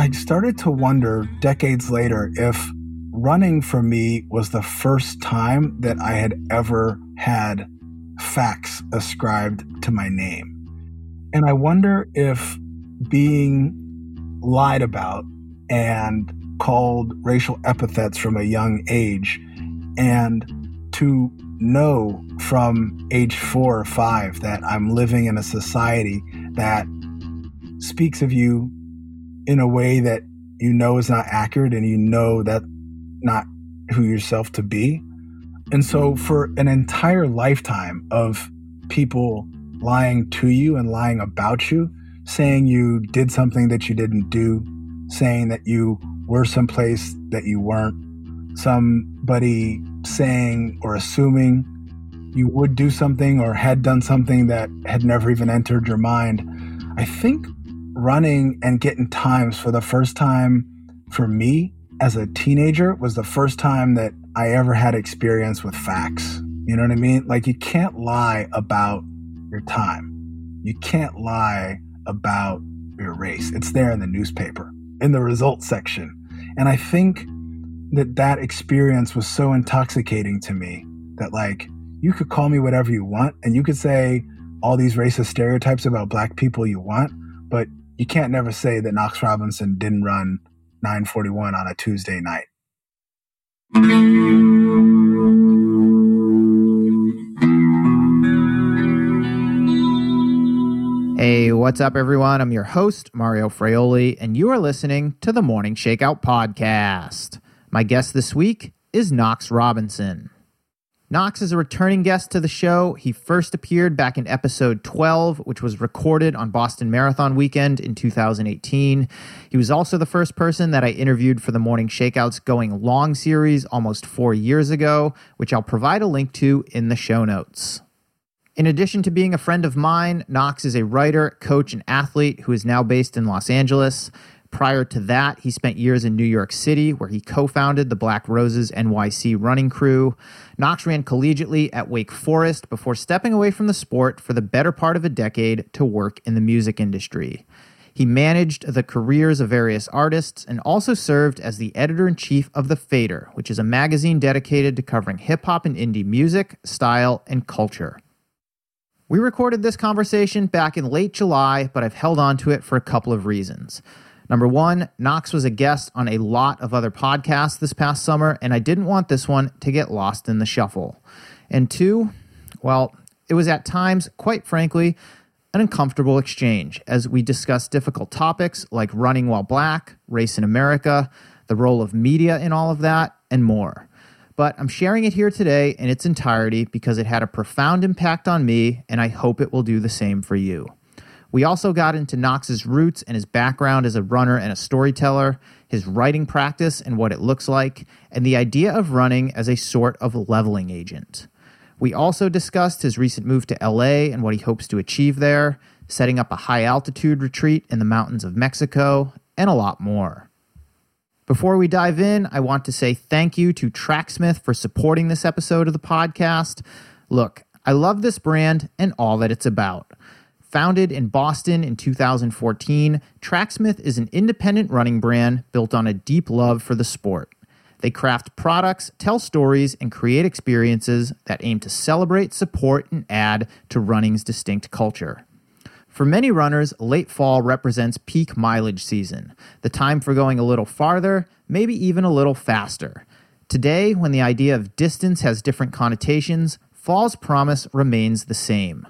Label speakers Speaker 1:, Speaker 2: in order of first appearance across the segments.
Speaker 1: I started to wonder decades later if running for me was the first time that I had ever had facts ascribed to my name. And I wonder if being lied about and called racial epithets from a young age and to know from age four or five that I'm living in a society that speaks of you in a way that you know is not accurate and you know that not who yourself to be. And so for an entire lifetime of people lying to you and lying about you, saying you did something that you didn't do, saying that you were someplace that you weren't, somebody saying or assuming you would do something or had done something that had never even entered your mind. I think running and getting times for the first time for me as a teenager was the first time that I ever had experience with facts. You know what I mean? Like you can't lie about your time. You can't lie about your race. It's there in the newspaper, in the results section. And I think that that experience was so intoxicating to me that like you could call me whatever you want and you could say all these racist stereotypes about black people you want, but you can't never say that Knox Robinson didn't run 941 on a Tuesday night.
Speaker 2: Hey, what's up, everyone? I'm your host, Mario Fraioli, and you are listening to the Morning Shakeout Podcast. My guest this week is Knox Robinson. Knox is a returning guest to the show. He first appeared back in episode 12, which was recorded on Boston Marathon weekend in 2018. He was also the first person that I interviewed for the Morning Shakeouts Going Long series almost four years ago, which I'll provide a link to in the show notes. In addition to being a friend of mine, Knox is a writer, coach, and athlete who is now based in Los Angeles. Prior to that, he spent years in New York City, where he co founded the Black Roses NYC running crew. Knox ran collegiately at Wake Forest before stepping away from the sport for the better part of a decade to work in the music industry. He managed the careers of various artists and also served as the editor in chief of The Fader, which is a magazine dedicated to covering hip hop and indie music, style, and culture. We recorded this conversation back in late July, but I've held on to it for a couple of reasons. Number one, Knox was a guest on a lot of other podcasts this past summer, and I didn't want this one to get lost in the shuffle. And two, well, it was at times, quite frankly, an uncomfortable exchange as we discussed difficult topics like running while black, race in America, the role of media in all of that, and more. But I'm sharing it here today in its entirety because it had a profound impact on me, and I hope it will do the same for you. We also got into Knox's roots and his background as a runner and a storyteller, his writing practice and what it looks like, and the idea of running as a sort of leveling agent. We also discussed his recent move to LA and what he hopes to achieve there, setting up a high altitude retreat in the mountains of Mexico, and a lot more. Before we dive in, I want to say thank you to Tracksmith for supporting this episode of the podcast. Look, I love this brand and all that it's about. Founded in Boston in 2014, Tracksmith is an independent running brand built on a deep love for the sport. They craft products, tell stories, and create experiences that aim to celebrate, support, and add to running's distinct culture. For many runners, late fall represents peak mileage season, the time for going a little farther, maybe even a little faster. Today, when the idea of distance has different connotations, fall's promise remains the same.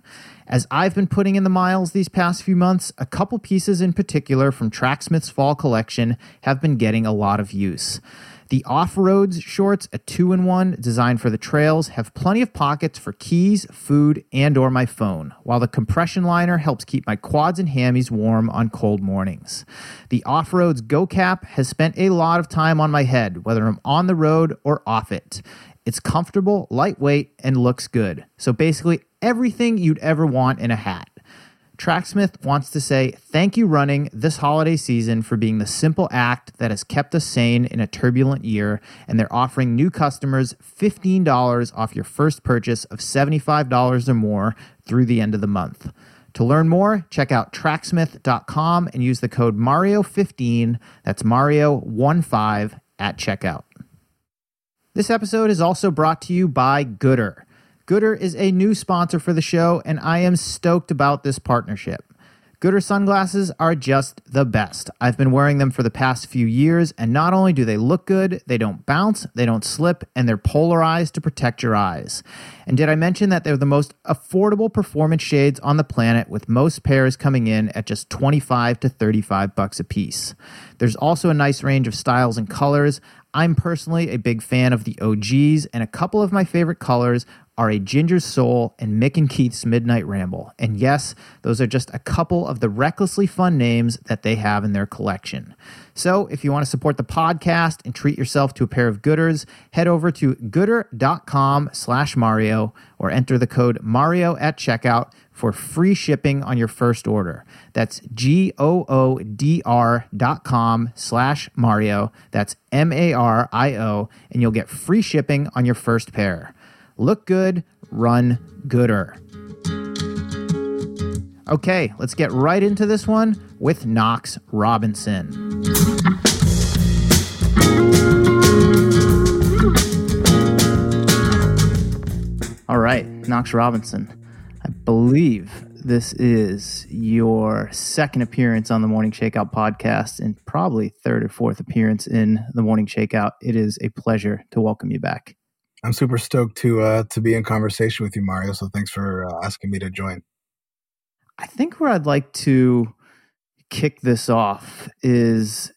Speaker 2: As I've been putting in the miles these past few months, a couple pieces in particular from Tracksmith's fall collection have been getting a lot of use. The off roads shorts, a two in one designed for the trails, have plenty of pockets for keys, food, and or my phone, while the compression liner helps keep my quads and hammies warm on cold mornings. The off roads go cap has spent a lot of time on my head, whether I'm on the road or off it. It's comfortable, lightweight, and looks good. So basically, everything you'd ever want in a hat. Tracksmith wants to say thank you, running this holiday season, for being the simple act that has kept us sane in a turbulent year. And they're offering new customers $15 off your first purchase of $75 or more through the end of the month. To learn more, check out tracksmith.com and use the code Mario15, that's Mario15 at checkout. This episode is also brought to you by Goodr. Goodr is a new sponsor for the show, and I am stoked about this partnership. Goodr sunglasses are just the best. I've been wearing them for the past few years, and not only do they look good, they don't bounce, they don't slip, and they're polarized to protect your eyes. And did I mention that they're the most affordable performance shades on the planet, with most pairs coming in at just 25 to 35 bucks a piece? There's also a nice range of styles and colors. I'm personally a big fan of the OGs, and a couple of my favorite colors are a Ginger Soul and Mick and Keith's Midnight Ramble. And yes, those are just a couple of the recklessly fun names that they have in their collection. So if you want to support the podcast and treat yourself to a pair of gooders, head over to goodr.com slash Mario or enter the code Mario at checkout for free shipping on your first order. That's G-O-O-D-R dot com slash Mario. That's M-A-R-I-O, and you'll get free shipping on your first pair. Look good, run gooder. Okay, let's get right into this one with Knox Robinson. All right, Knox Robinson. I believe this is your second appearance on the Morning Shakeout podcast and probably third or fourth appearance in the Morning Shakeout. It is a pleasure to welcome you back.
Speaker 1: I'm super stoked to uh, to be in conversation with you, Mario. So thanks for uh, asking me to join.
Speaker 2: I think where I'd like to kick this off is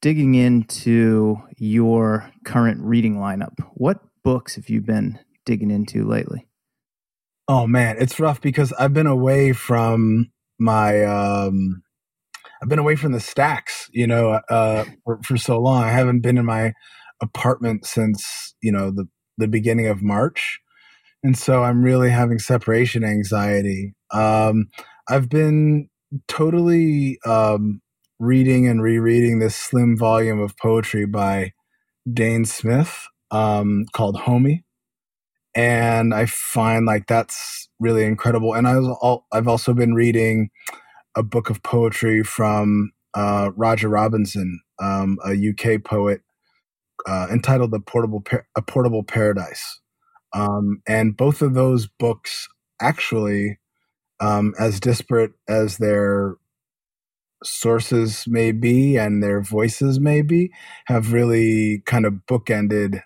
Speaker 2: digging into your current reading lineup. What books have you been digging into lately?
Speaker 1: Oh man, it's rough because I've been away from my um I've been away from the stacks, you know, uh for, for so long. I haven't been in my apartment since, you know, the the beginning of March. And so I'm really having separation anxiety. Um I've been totally um reading and rereading this slim volume of poetry by Danez Smith um called Homie and I find like that's really incredible. And I was all, I've also been reading a book of poetry from uh, Roger Robinson, um, a UK poet, uh, entitled "A Portable A Portable Paradise," um, and both of those books actually, um, as disparate as their sources may be and their voices may be, have really kind of bookended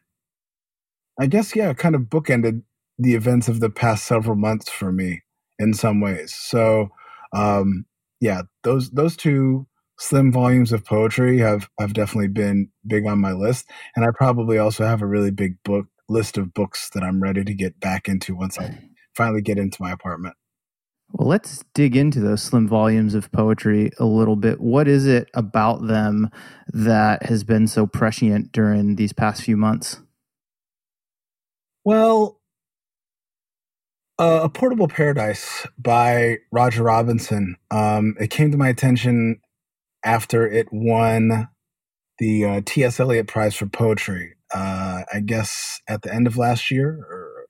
Speaker 1: I guess yeah, kind of bookended the events of the past several months for me in some ways. So um, yeah, those those two slim volumes of poetry have have definitely been big on my list, and I probably also have a really big book list of books that I'm ready to get back into once I finally get into my apartment.
Speaker 2: Well, let's dig into those slim volumes of poetry a little bit. What is it about them that has been so prescient during these past few months?
Speaker 1: Well, uh, A Portable Paradise by Roger Robinson. Um, it came to my attention after it won the uh, T.S. Eliot Prize for Poetry, uh, I guess at the end of last year or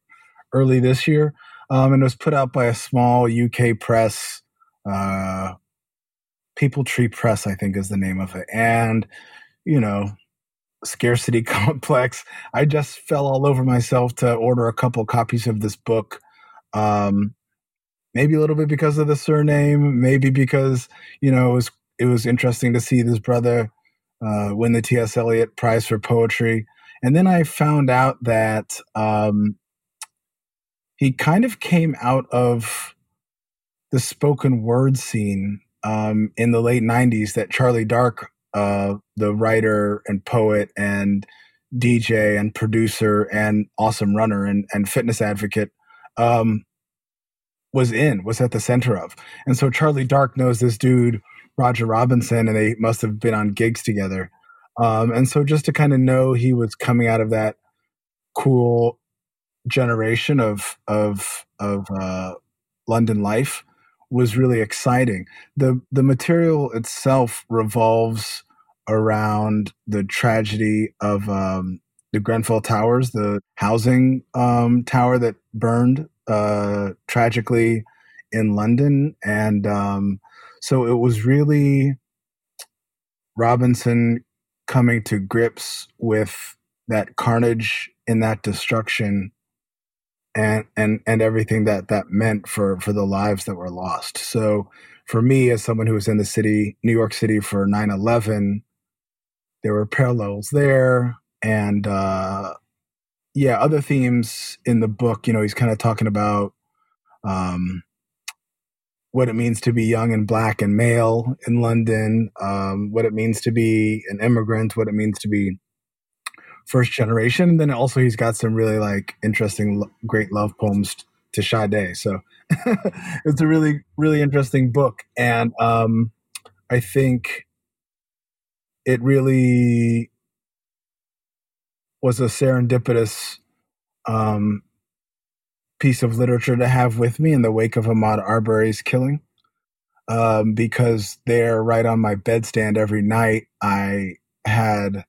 Speaker 1: early this year. Um, and it was put out by a small UK press, uh, Peepal Tree Press, I think is the name of it. And, you know, scarcity complex. I just fell all over myself to order a couple copies of this book. Um, maybe a little bit because of the surname, maybe because you know it was it was interesting to see this brother uh, win the T.S. Eliot Prize for Poetry, and then I found out that um, he kind of came out of the spoken word scene um, in the late '90s. That Charlie Dark uh, the writer and poet and DJ and producer and awesome runner and, and fitness advocate um, was in, was at the center of. And so Charlie Dark knows this dude, Roger Robinson, and they must have been on gigs together. Um, and so just to kind of know he was coming out of that cool generation of of of uh, London life was really exciting. The the material itself revolves around the tragedy of um, the Grenfell Towers, the housing um, tower that burned uh, tragically in London, and um, so it was really Robinson coming to grips with that carnage and that destruction and and and everything that that meant for for the lives that were lost. So for me as someone who was in the city new york city for 9-11 there were parallels there and uh yeah other themes in the book you know he's kind of talking about um what it means to be young and black and male in london um what it means to be an immigrant what it means to be first generation. And then also he's got some really like interesting, great love poems to Sade. So it's a really, really interesting book. And um, I think it really was a serendipitous um, piece of literature to have with me in the wake of Ahmaud Arbery's killing. Um, because there, right on my bedstand every night, I had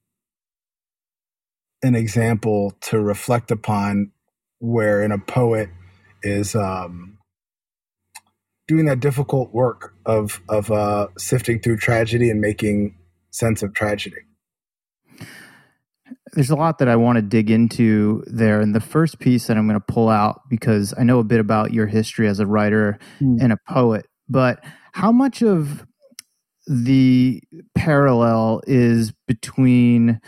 Speaker 1: an example to reflect upon where in a poet is um, doing that difficult work of of uh, sifting through tragedy and making sense of tragedy.
Speaker 2: There's a lot that I want to dig into there. And the first piece that I'm going to pull out, because I know a bit about your history as a writer mm. and a poet, but how much of the parallel is between,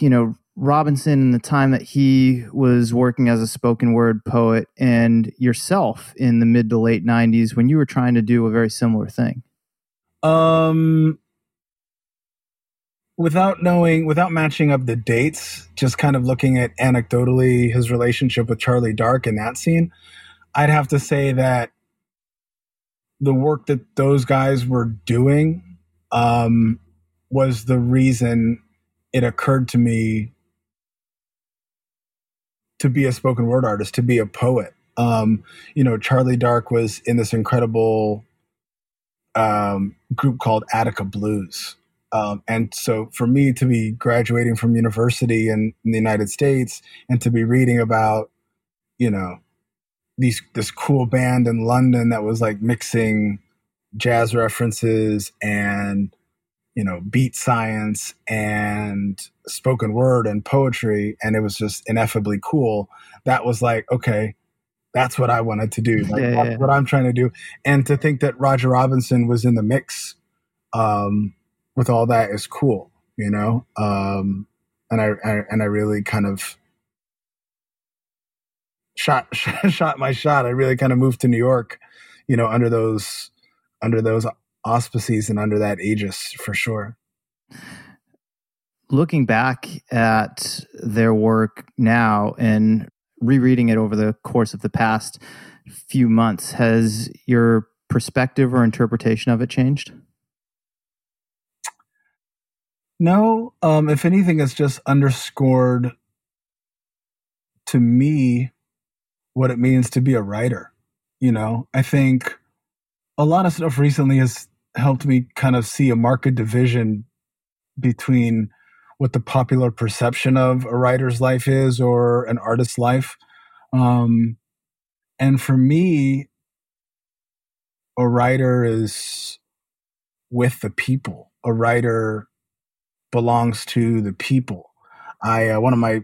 Speaker 2: you know, Robinson in the time that he was working as a spoken word poet and yourself in the mid to late 90s when you were trying to do a very similar thing?
Speaker 1: Um without knowing without matching up the dates, just kind of looking at anecdotally his relationship with Charlie Dark in that scene, I'd have to say that the work that those guys were doing um, was the reason it occurred to me to be a spoken word artist, to be a poet. Um, you know, Charlie Dark was in this incredible um, group called Attica Blues. Um, and so for me to be graduating from university in, in, the United States and to be reading about, you know, these this cool band in London that was like mixing jazz references and you know beat science and spoken word and poetry and it was just ineffably cool that was like okay that's what i wanted to do like yeah, yeah. what i'm trying to do and to think that roger robinson was in the mix um, with all that is cool you know um, and I, I and i really kind of shot shot my shot i really kind of moved to new york you know under those under those auspices and under that aegis for sure.
Speaker 2: Looking back at their work now and rereading it over the course of the past few months, has your perspective or interpretation of it changed?
Speaker 1: No. Um, if anything, it's just underscored to me what it means to be a writer. You know, I think a lot of stuff recently has helped me kind of see a marked division between what the popular perception of a writer's life is or an artist's life. Um, and for me, a writer is with the people. A writer belongs to the people. I uh, one of my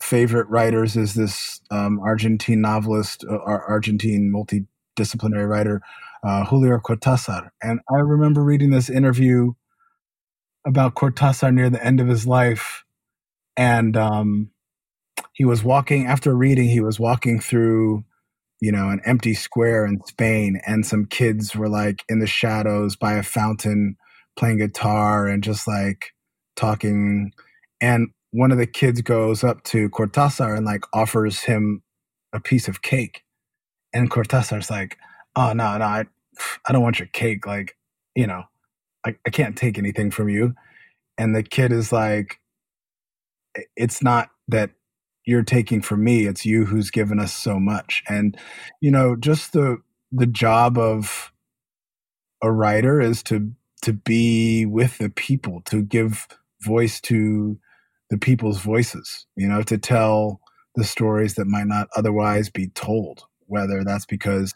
Speaker 1: favorite writers is this um, Argentine novelist, uh, Argentine multidisciplinary writer uh, Julio Cortázar. And I remember reading this interview about Cortázar near the end of his life. And um, he was walking, after reading, he was walking through, you know, an empty square in Spain. And some kids were like in the shadows by a fountain playing guitar and just like talking. And one of the kids goes up to Cortázar and like offers him a piece of cake. And Cortázar's like, oh no no I, I don't want your cake like you know I, I can't take anything from you and the kid is like it's not that you're taking from me it's you who's given us so much and you know just the the job of a writer is to to be with the people to give voice to the people's voices you know to tell the stories that might not otherwise be told whether that's because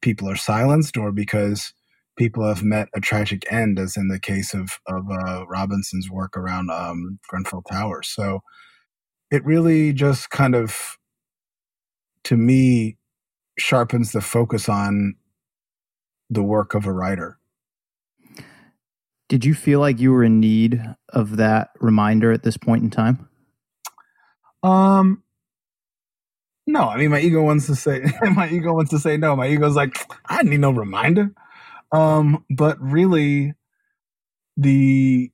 Speaker 1: people are silenced or because people have met a tragic end, as in the case of of uh, Robinson's work around um, Grenfell Towers. So it really just kind of, to me, sharpens the focus on the work of a writer.
Speaker 2: Did you feel like you were in need of that reminder at this point in time?
Speaker 1: Um, no. I mean, my ego wants to say my ego wants to say no. My ego's like, I need no reminder. Um, but really, the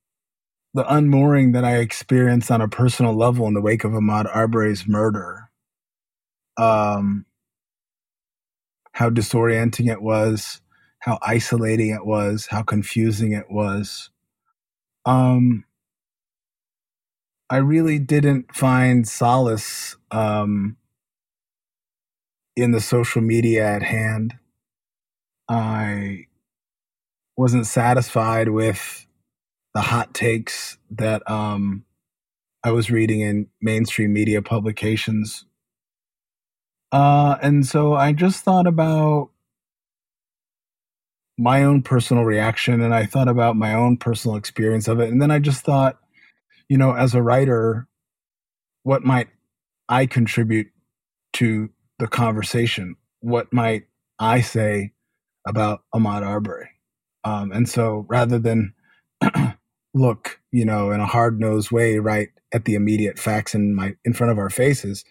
Speaker 1: the unmooring that I experienced on a personal level in the wake of Ahmaud Arbery's murder, um, how disorienting it was, how isolating it was, how confusing it was. Um, I really didn't find solace um, in the social media at hand. I wasn't satisfied with the hot takes that um, I was reading in mainstream media publications. Uh, and so I just thought about my own personal reaction and I thought about my own personal experience of it. And then I just thought, you know, as a writer, what might I contribute to the conversation? What might I say about Ahmaud Arbery? Um, and so rather than look, you know, in a hard nosed way, right at the immediate facts in my in front of our faces,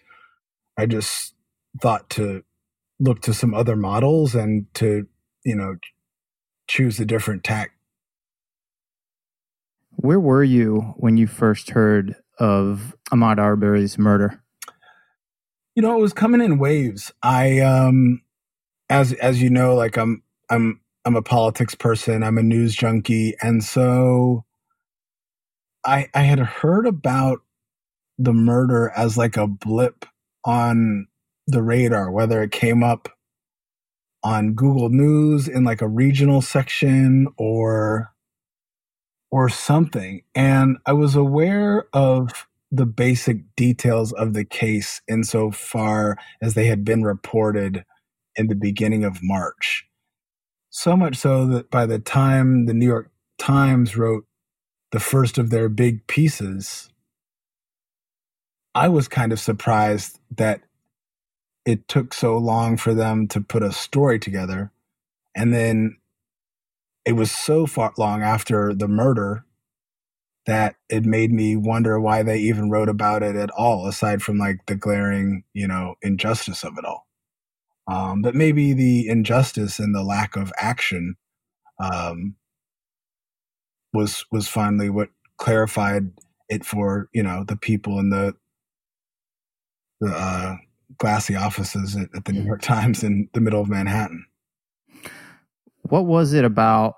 Speaker 1: I just thought to look to some other models and to, you know, choose a different tack.
Speaker 2: Where were you when you first heard of Ahmaud Arbery's murder?
Speaker 1: You know, it was coming in waves. I um as as you know, like I'm I'm I'm a politics person, I'm a news junkie, and so I I had heard about the murder as like a blip on the radar, whether it came up on Google News in like a regional section or or something. And I was aware of the basic details of the case insofar as they had been reported in the beginning of March. So much so that by the time the New York Times wrote the first of their big pieces, I was kind of surprised that it took so long for them to put a story together. And then it was so far long after the murder that it made me wonder why they even wrote about it at all, aside from like the glaring, you know, injustice of it all. Um, but maybe the injustice and the lack of action um, was was finally what clarified it for you know the people in the the uh, glassy offices at, at the New. York Times in the middle of Manhattan.
Speaker 2: What was it about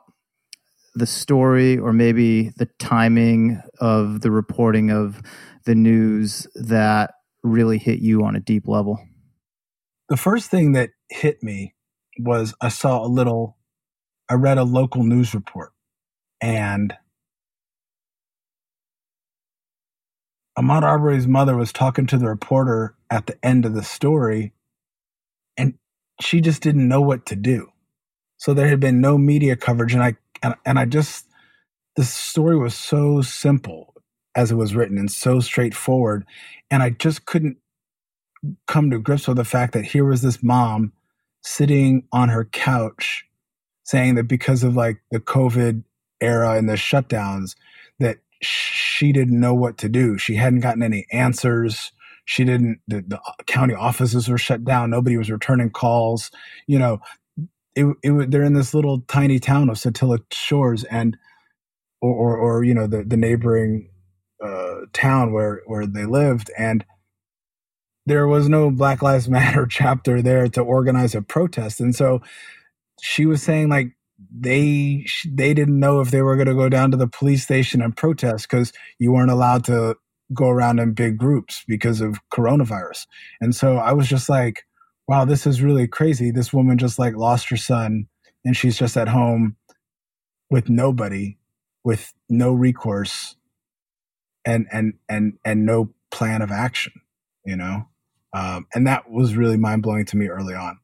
Speaker 2: the story, or maybe the timing of the reporting of the news that really hit you on a deep level?
Speaker 1: The first thing that hit me was I saw a little, I read a local news report and Ahmaud Arbery's mother was talking to the reporter at the end of the story, and she just didn't know what to do. So there had been no media coverage, and I and, and I just the story was so simple as it was written and so straightforward, and I just couldn't come to grips with the fact that here was this mom sitting on her couch saying that because of like the COVID era and the shutdowns, that she didn't know what to do. She hadn't gotten any answers. She didn't, the, the county offices were shut down. Nobody was returning calls. You know, it, it, they're in this little tiny town of Satilla Shores and, or, or, or you know, the, the neighboring uh, town where, where they lived. And there was no Black Lives Matter chapter there to organize a protest. And so she was saying, like, they they didn't know if they were going to go down to the police station and protest because you weren't allowed to go around in big groups because of coronavirus. And so I was just like, wow, this is really crazy. This woman just like lost her son and she's just at home with nobody, with no recourse and and and and no plan of action, you know? Um, and that was really mind blowing to me early on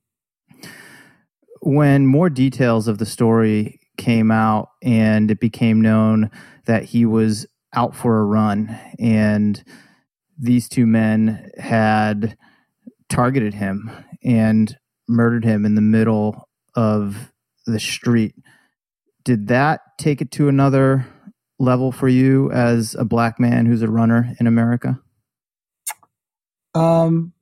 Speaker 2: when more details of the story came out and it became known that he was out for a run and these two men had targeted him and murdered him in the middle of the street. Did that take it to another level for you as a black man who's a runner in America?
Speaker 1: Um,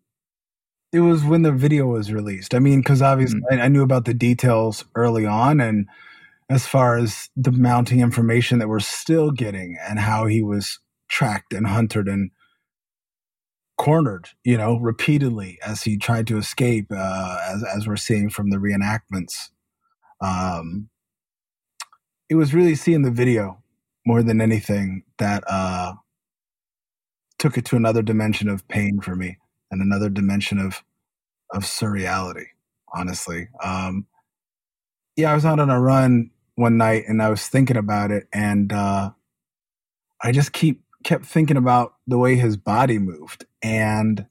Speaker 1: it was when the video was released. I mean, because obviously mm. I, I, knew about the details early on, and as far as the mounting information that we're still getting, and how he was tracked and hunted and cornered, you know, repeatedly as he tried to escape, uh, as as we're seeing from the reenactments. Um, it was really seeing the video more than anything that uh, took it to another dimension of pain for me and another dimension of of surreality. Honestly, um, yeah, I was out on a run one night and I was thinking about it, and uh, I just keep kept thinking about the way his body moved, and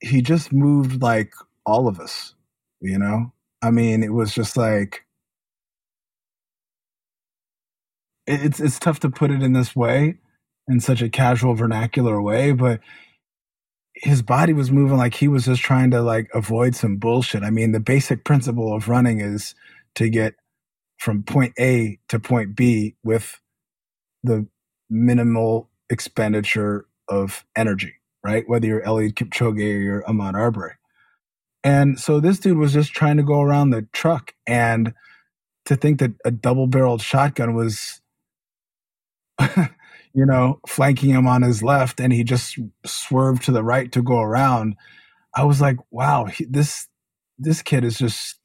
Speaker 1: he just moved like all of us, you know. I mean, it was just like it's it's tough to put it in this way in such a casual vernacular way but his body was moving like he was just trying to like avoid some bullshit i mean the basic principle of running is to get from point a to point b with the minimal expenditure of energy right whether you're Eliud Kipchoge or you're Ahmaud Arbery and so this dude was just trying to go around the truck and to think that a double barreled shotgun was you know, flanking him on his left, and he just swerved to the right to go around. I was like, wow, he, this this kid is just,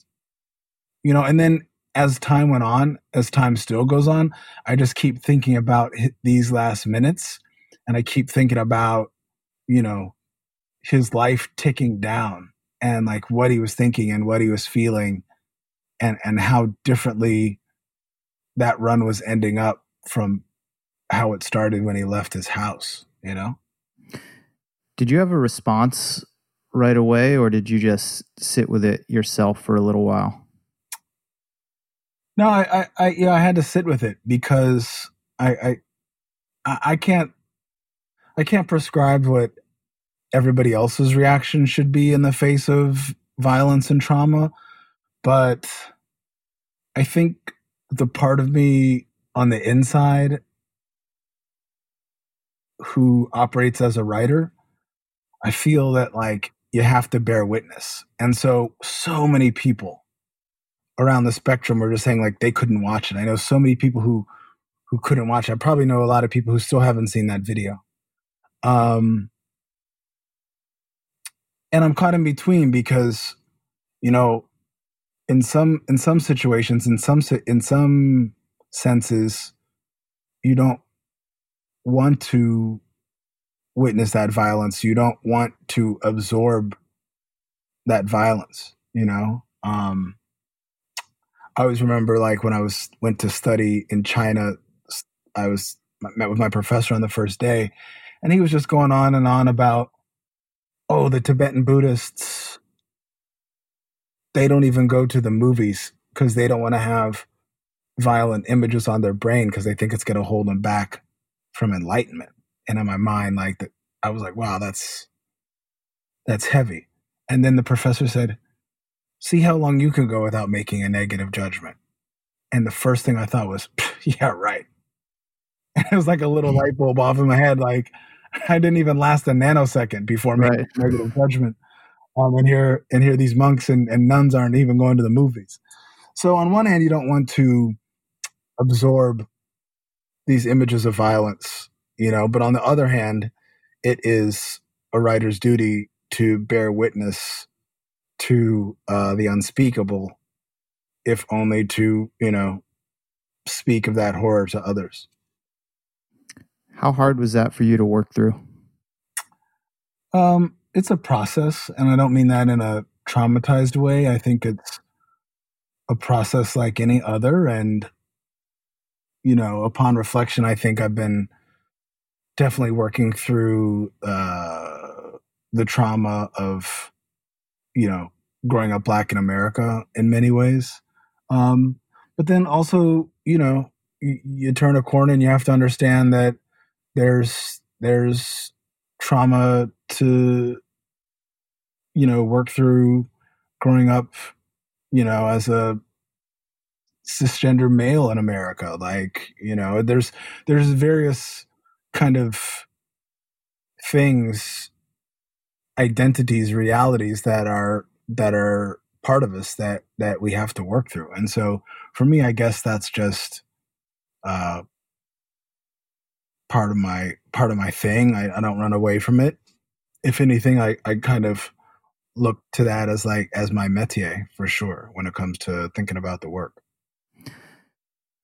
Speaker 1: you know. And then as time went on, as time still goes on, I just keep thinking about these last minutes, and I keep thinking about, you know, his life ticking down and like what he was thinking and what he was feeling and and how differently that run was ending up from how it started when he left his house, you know?
Speaker 2: Did you have a response right away or did you just sit with it yourself for a little while?
Speaker 1: No, I, I, I yeah, I had to sit with it because I, I, I can't, I can't prescribe what everybody else's reaction should be in the face of violence and trauma, but I think the part of me on the inside who operates as a writer, I feel that like you have to bear witness. And so, so many people around the spectrum were just saying like they couldn't watch it. I know so many people who who couldn't watch it. I probably know a lot of people who still haven't seen that video. Um, and I'm caught in between because, you know, in some in some situations, in some in some senses, you don't want to witness that violence. You don't want to absorb that violence, you know? Um, I always remember like when I was went to study in China, I was met with my professor on the first day and he was just going on and on about oh the Tibetan Buddhists they don't even go to the movies because they don't want to have violent images on their brain because they think it's going to hold them back from enlightenment. And in my mind, like I was like, wow, that's that's heavy. And then the professor said, see how long you can go without making a negative judgment. And the first thing I thought was, yeah, right. And it was like a little light bulb off in my head. Like I didn't even last a nanosecond before making right. negative judgment. Um, and here and here these monks and, and nuns aren't even going to the movies. So on one hand, you don't want to absorb these images of violence, you know, but on the other hand, it is a writer's duty to bear witness to uh, the unspeakable, if only to, you know, speak of that horror to others.
Speaker 2: How hard was that for you to work through?
Speaker 1: Um, it's a process, and I don't mean that in a traumatized way. I think it's a process like any other, and you know, upon reflection, I think I've been definitely working through uh, the trauma of, you know, growing up black in America in many ways. Um, but then also, you know, you, you turn a corner and you have to understand that there's there's trauma to you know work through growing up you know as a cisgender male in america like you know there's there's various kind of things identities realities that are that are part of us that that we have to work through. And so for me i guess that's just uh part of my part of my thing. I, I don't run away from it. If anything i i kind of look to that as like as my métier for sure when it comes to thinking about the work.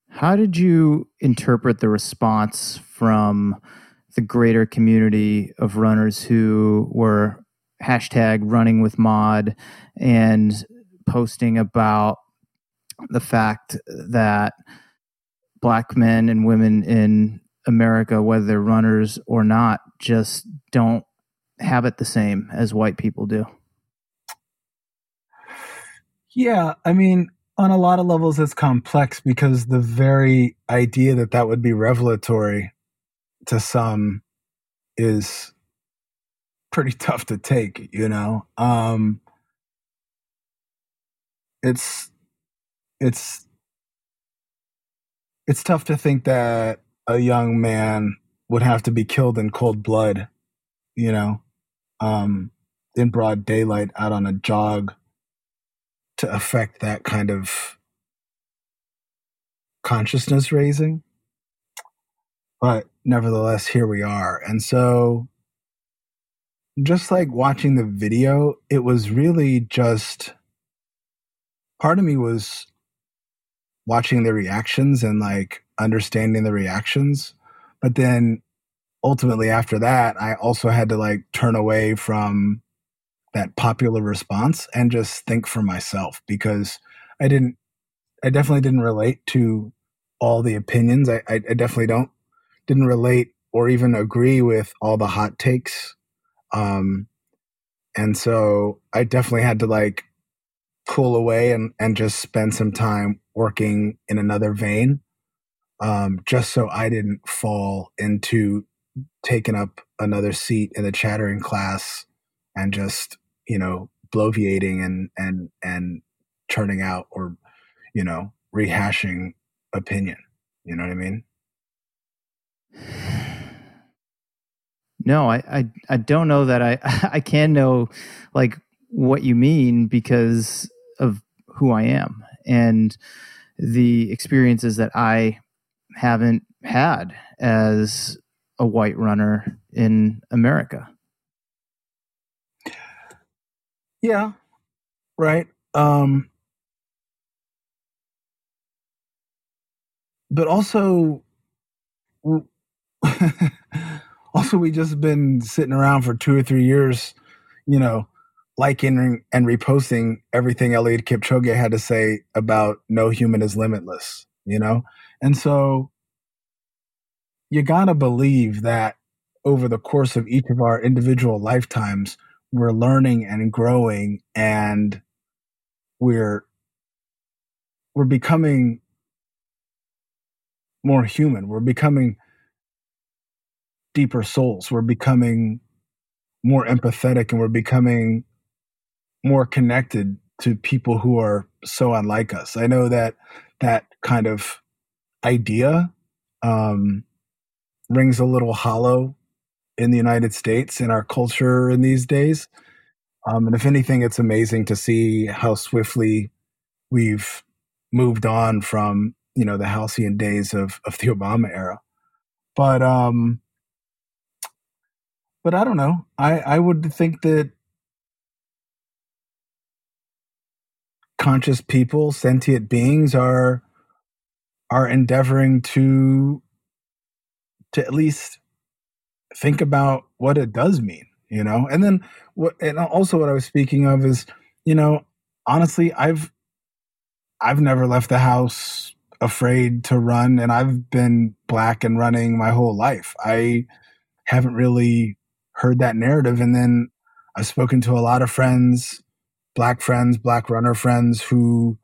Speaker 2: How did you interpret the response from the greater community of runners who were hashtag running with Maud and posting about the fact that black men and women in America, whether they're runners or not, just don't have it the same as white people do.
Speaker 1: Yeah, I mean, on a lot of levels, it's complex because the very idea that that would be revelatory to some is pretty tough to take, you know. Um it's it's it's tough to think that a young man would have to be killed in cold blood, you know, um in broad daylight out on a jog to affect that kind of consciousness raising. But nevertheless, here we are. And so just like watching the video, it was really just part of me was watching the reactions and like understanding the reactions. But then ultimately after that, I also had to like turn away from that popular response and just think for myself because I didn't, I definitely didn't relate to all the opinions. I, I, definitely don't, didn't relate or even agree with all the hot takes um, and so I definitely had to like cool away and, and just spend some time working in another vein, um, just so I didn't fall into taking up another seat in the chattering class and just, you know, bloviating and, and, and churning out or, you know, rehashing opinion. You know what I mean?
Speaker 2: No, I, I, I don't know that I, I can know like what you mean because of who I am and the experiences that I haven't had as a white runner in America.
Speaker 1: Yeah, right. Um, but also, also we just been sitting around for two or three years, you know, liking and reposting everything Eliud Kipchoge had to say about no human is limitless, you know? And so you gotta believe that over the course of each of our individual lifetimes, we're learning and growing and we're we're becoming more human. We're becoming deeper souls. We're becoming more empathetic and we're becoming more connected to people who are so unlike us. I know that that kind of idea um, rings a little hollow in the United States in our culture in these days. Um, and if anything, it's amazing to see how swiftly we've moved on from you know the halcyon days of of the Obama era. But um, but I don't know. I I would think that conscious people, sentient beings are are endeavoring to to at least think about what it does mean, you know? And then what and also what I was speaking of is, you know, honestly, I've I've never left the house afraid to run and I've been black and running my whole life. I haven't really heard that narrative. And then I've spoken to a lot of friends black friends, black runner friends who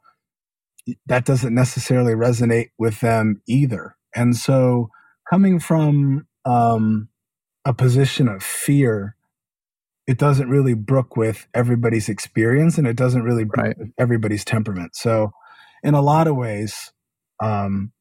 Speaker 1: that doesn't necessarily resonate with them either. And so coming from um, a position of fear, it doesn't really brook with everybody's experience and it doesn't really brook right. with everybody's temperament. So in a lot of ways, um,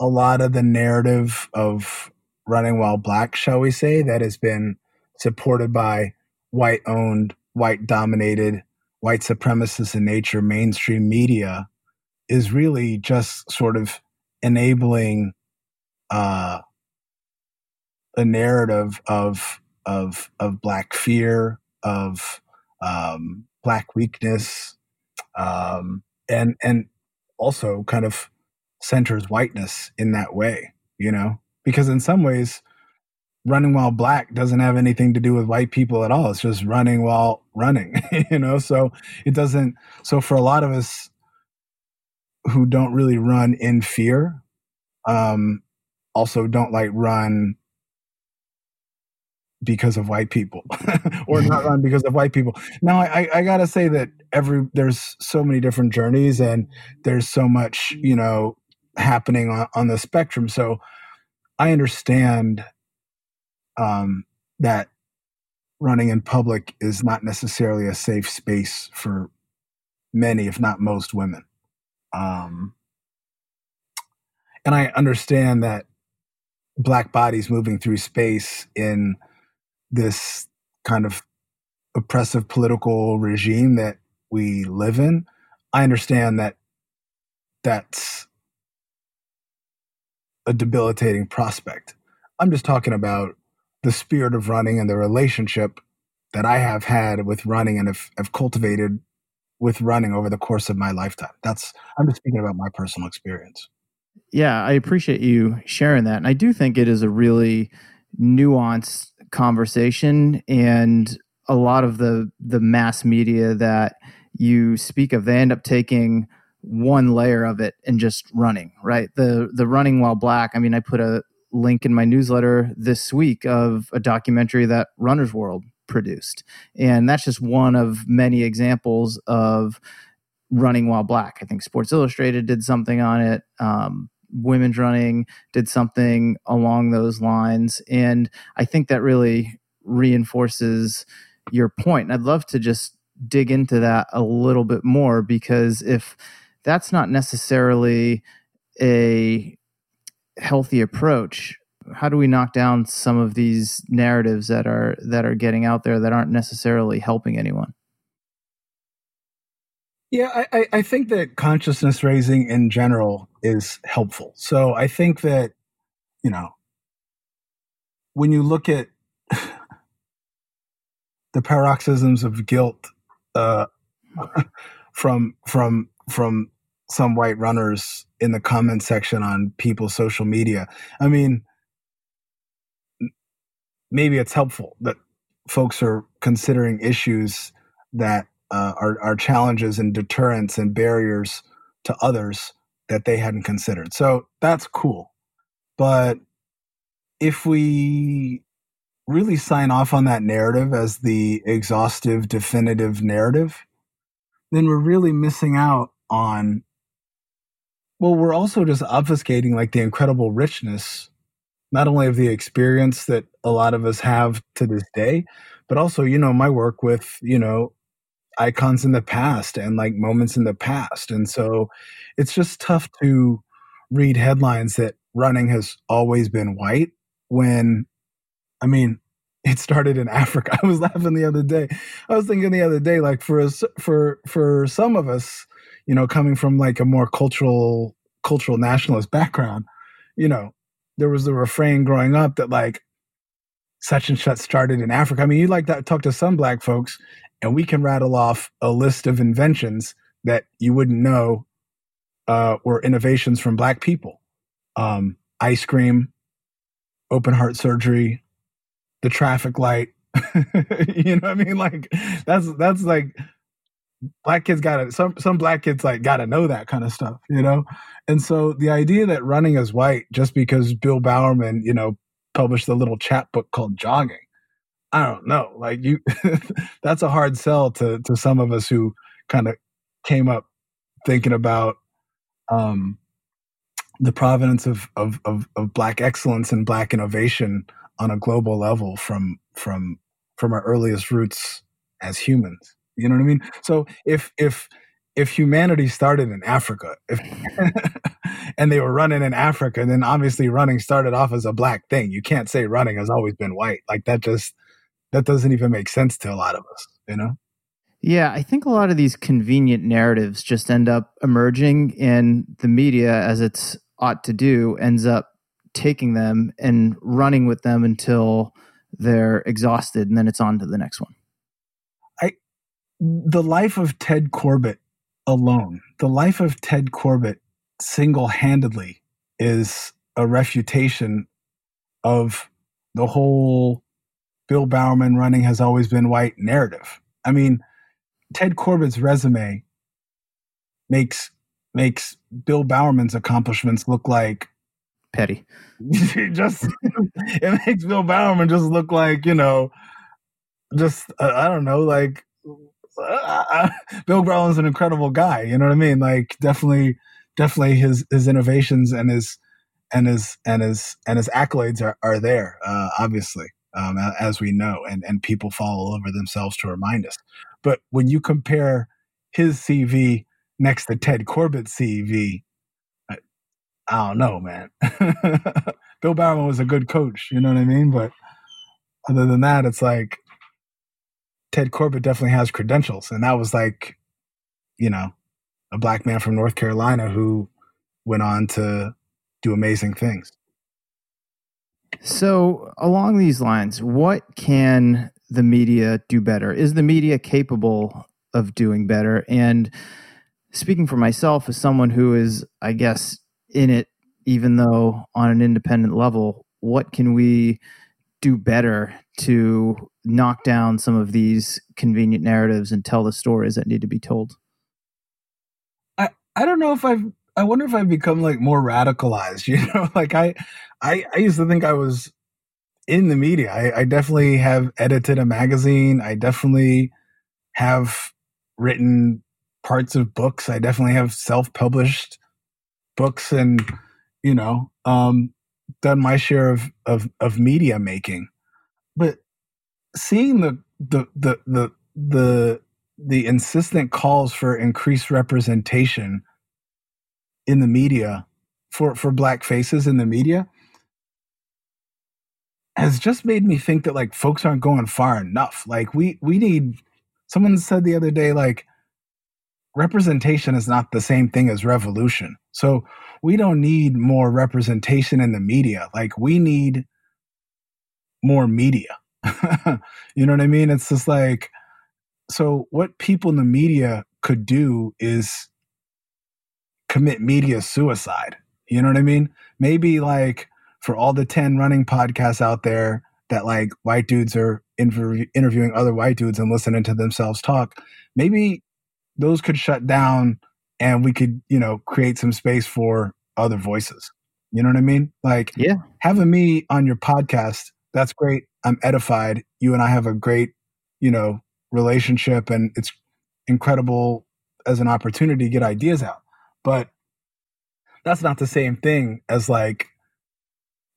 Speaker 1: a lot of the narrative of running while black, shall we say, that has been supported by white owned, white dominated, white supremacist in nature mainstream media is really just sort of enabling uh, a narrative of of of black fear, of um, black weakness, um, and and also kind of centers whiteness in that way. You know, because in some ways, running while black doesn't have anything to do with white people at all. It's just running while running, you know? So it doesn't, so for a lot of us who don't really run in fear, um, also don't like run because of white people or not run because of white people. Now I, I gotta say that every, there's so many different journeys and there's so much, you know, happening on, on the spectrum. So I understand um, that running in public is not necessarily a safe space for many, if not most women. Um, and I understand that black bodies moving through space in this kind of oppressive political regime that we live in. I understand that that's a debilitating prospect. I'm just talking about the spirit of running and the relationship that I have had with running and have, have cultivated with running over the course of my lifetime. That's I'm just speaking about my personal experience.
Speaker 2: Yeah, I appreciate you sharing that. And I do think it is a really nuanced conversation and a lot of the the mass media that you speak of they end up taking one layer of it and just running, right? The the running while black. I mean, I put a link in my newsletter this week of a documentary that Runner's World produced. And that's just one of many examples of running while black. I think Sports Illustrated did something on it. Um, Women's Running did something along those lines. And I think that really reinforces your point. And I'd love to just dig into that a little bit more because if that's not necessarily a healthy approach. How do we knock down some of these narratives that are that are getting out there that aren't necessarily helping anyone?
Speaker 1: Yeah i i think that consciousness raising in general is helpful. So i think that you know when you look at the paroxysms of guilt uh, from from from some white runners in the comment section on people's social media. I mean, maybe it's helpful that folks are considering issues that uh, are, are challenges and deterrents and barriers to others that they hadn't considered. So that's cool. But if we really sign off on that narrative as the exhaustive, definitive narrative, then we're really missing out on well, we're also just obfuscating like the incredible richness, not only of the experience that a lot of us have to this day, but also, you know, my work with, you know, icons in the past and like moments in the past. And so it's just tough to read headlines that running has always been white when, I mean, it started in Africa. I was laughing the other day. I was thinking the other day, like for us, for for some of us, you know, coming from like a more cultural cultural nationalist background, you know, there was the refrain growing up that like such and such started in Africa. I mean, you like that talk to some black folks, and we can rattle off a list of inventions that you wouldn't know uh, were innovations from black people. Um, ice cream, open heart surgery, the traffic light. you know what I mean? Like that's that's like black kids gotta some some black kids like gotta know that kind of stuff, you know? And so the idea that running is white just because Bill Bowerman, you know, published a little chat book called Jogging, I don't know. Like you, that's a hard sell to to some of us who kind of came up thinking about um, the provenance of, of of of black excellence and black innovation on a global level from from from our earliest roots as humans. You know what I mean? So if if if humanity started in Africa, if and they were running in Africa, then obviously running started off as a black thing. You can't say running has always been white. Like that just that doesn't even make sense to a lot of us, you know?
Speaker 2: Yeah, I think a lot of these convenient narratives just end up emerging in the media as it's ought to do ends up taking them and running with them until they're exhausted and then it's on to the next one.
Speaker 1: The life of Ted Corbett alone, the life of Ted Corbett single-handedly is a refutation of the whole Bill Bowerman running has always been white narrative. I mean, Ted Corbett's resume makes makes Bill Bowerman's accomplishments look like
Speaker 2: petty.
Speaker 1: just it makes Bill Bowerman just look like you know, just uh, I don't know, like uh, Bill Bowerman's an incredible guy. You know what I mean? Like definitely, definitely his his innovations and his and his and his and his accolades are are there. Uh, obviously, um, as we know, and and people fall all over themselves to remind us. But when you compare his CV next to Ted Corbett's CV, I don't know, man. Bill Bowerman was a good coach, you know what I mean? But other than that, it's like Ted Corbett definitely has credentials. And that was like, you know, a black man from North Carolina who went on to do amazing things.
Speaker 2: So, along these lines, what can the media do better? Is the media capable of doing better? And speaking for myself, as someone who is, I guess, in it, even though on an independent level, what can we do better to knock down some of these convenient narratives and tell the stories that need to be told?
Speaker 1: I, I don't know if I've I wonder if I've become like more radicalized, you know, like I I, I used to think I was in the media. I, I definitely have edited a magazine. I definitely have written parts of books. I definitely have self-published books and you know um, done my share of, of of media making. But seeing the the the the the the insistent calls for increased representation in the media for for black faces in the media has just made me think that like folks aren't going far enough. Like we we need someone said the other day like representation is not the same thing as revolution. So we don't need more representation in the media. Like we need more media. you know what I mean? It's just like so what people in the media could do is commit media suicide. You know what I mean? Maybe like for all the 10 running podcasts out there that like white dudes are interview- interviewing other white dudes and listening to themselves talk, maybe those could shut down and we could, you know, create some space for other voices. You know what I mean? Like,
Speaker 2: yeah,
Speaker 1: having me on your podcast, that's great. I'm edified. You and I have a great, you know, relationship and it's incredible as an opportunity to get ideas out. But that's not the same thing as like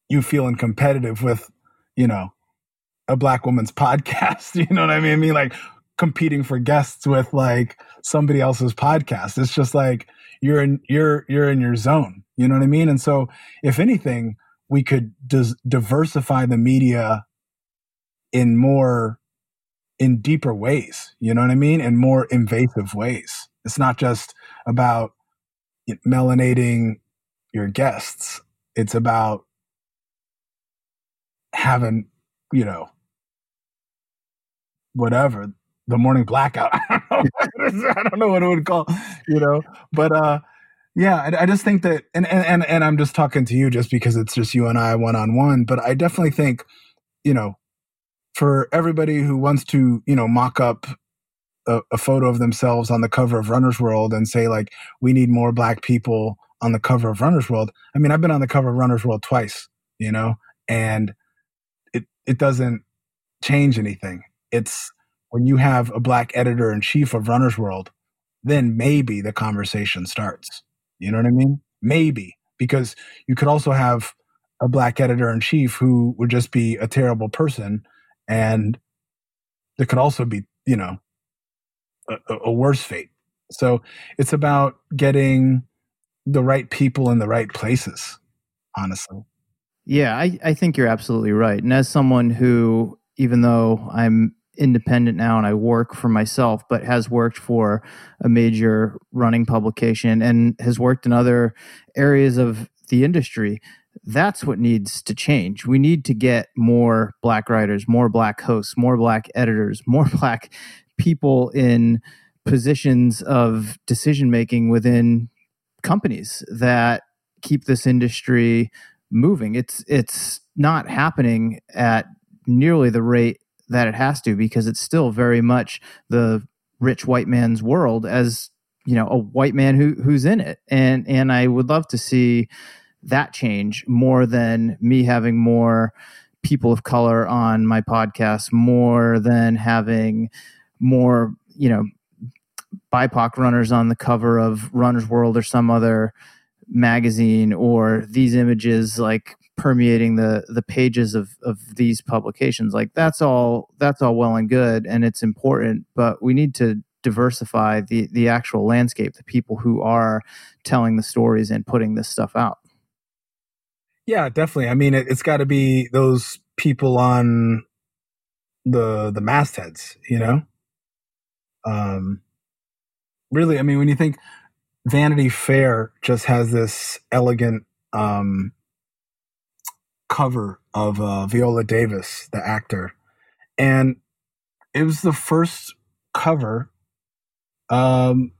Speaker 1: you feeling competitive with, you know, a black woman's podcast. You know what I mean? I mean, like competing for guests with like somebody else's podcast. It's just like you're in you're you're in your zone. You know what I mean? And so, if anything, we could dis- diversify the media in more in deeper ways. You know what I mean? In more invasive ways. It's not just about melanating your guests. It's about having, you know, whatever the morning blackout. I don't know, I don't know what it would call, you know, but uh, yeah, I, I, just think that, and, and and I'm just talking to you just because it's just you and I one on one, but I definitely think, you know, for everybody who wants to, you know, mock up a, a photo of themselves on the cover of Runner's World and say like, we need more black people on the cover of Runner's World. I mean, I've been on the cover of Runner's World twice, you know, and it it doesn't change anything. It's when you have a black editor in chief of Runner's World, then maybe the conversation starts. You know what I mean? Maybe because you could also have a black editor in chief who would just be a terrible person and there could also be you know a, a, worse fate so it's about getting the right people in the right places honestly
Speaker 2: yeah i, I think you're absolutely right and as someone who even though i'm independent now and i work for myself but has worked for a major running publication and has worked in other areas of the industry that's what needs to change. We need to get more black writers, more black hosts, more black editors, more black people in positions of decision making within companies that keep this industry moving. It's it's not happening at nearly the rate that it has to because it's still very much the rich white man's world as you know a white man who who's in it. And and I would love to see that change more than me having more people of color on my podcast, more than having more, you know, BIPOC runners on the cover of Runner's World or some other magazine, or these images like permeating the the pages of of these publications. Like that's all that's all well and good, and it's important, but we need to diversify the the actual landscape, the people who are telling the stories and putting this stuff out.
Speaker 1: Yeah, definitely. I mean, it, has got to be those people on the the mastheads, you know. Um, really, I mean, when you think Vanity Fair just has this elegant um cover of uh, Viola Davis, the actor, and it was the first cover um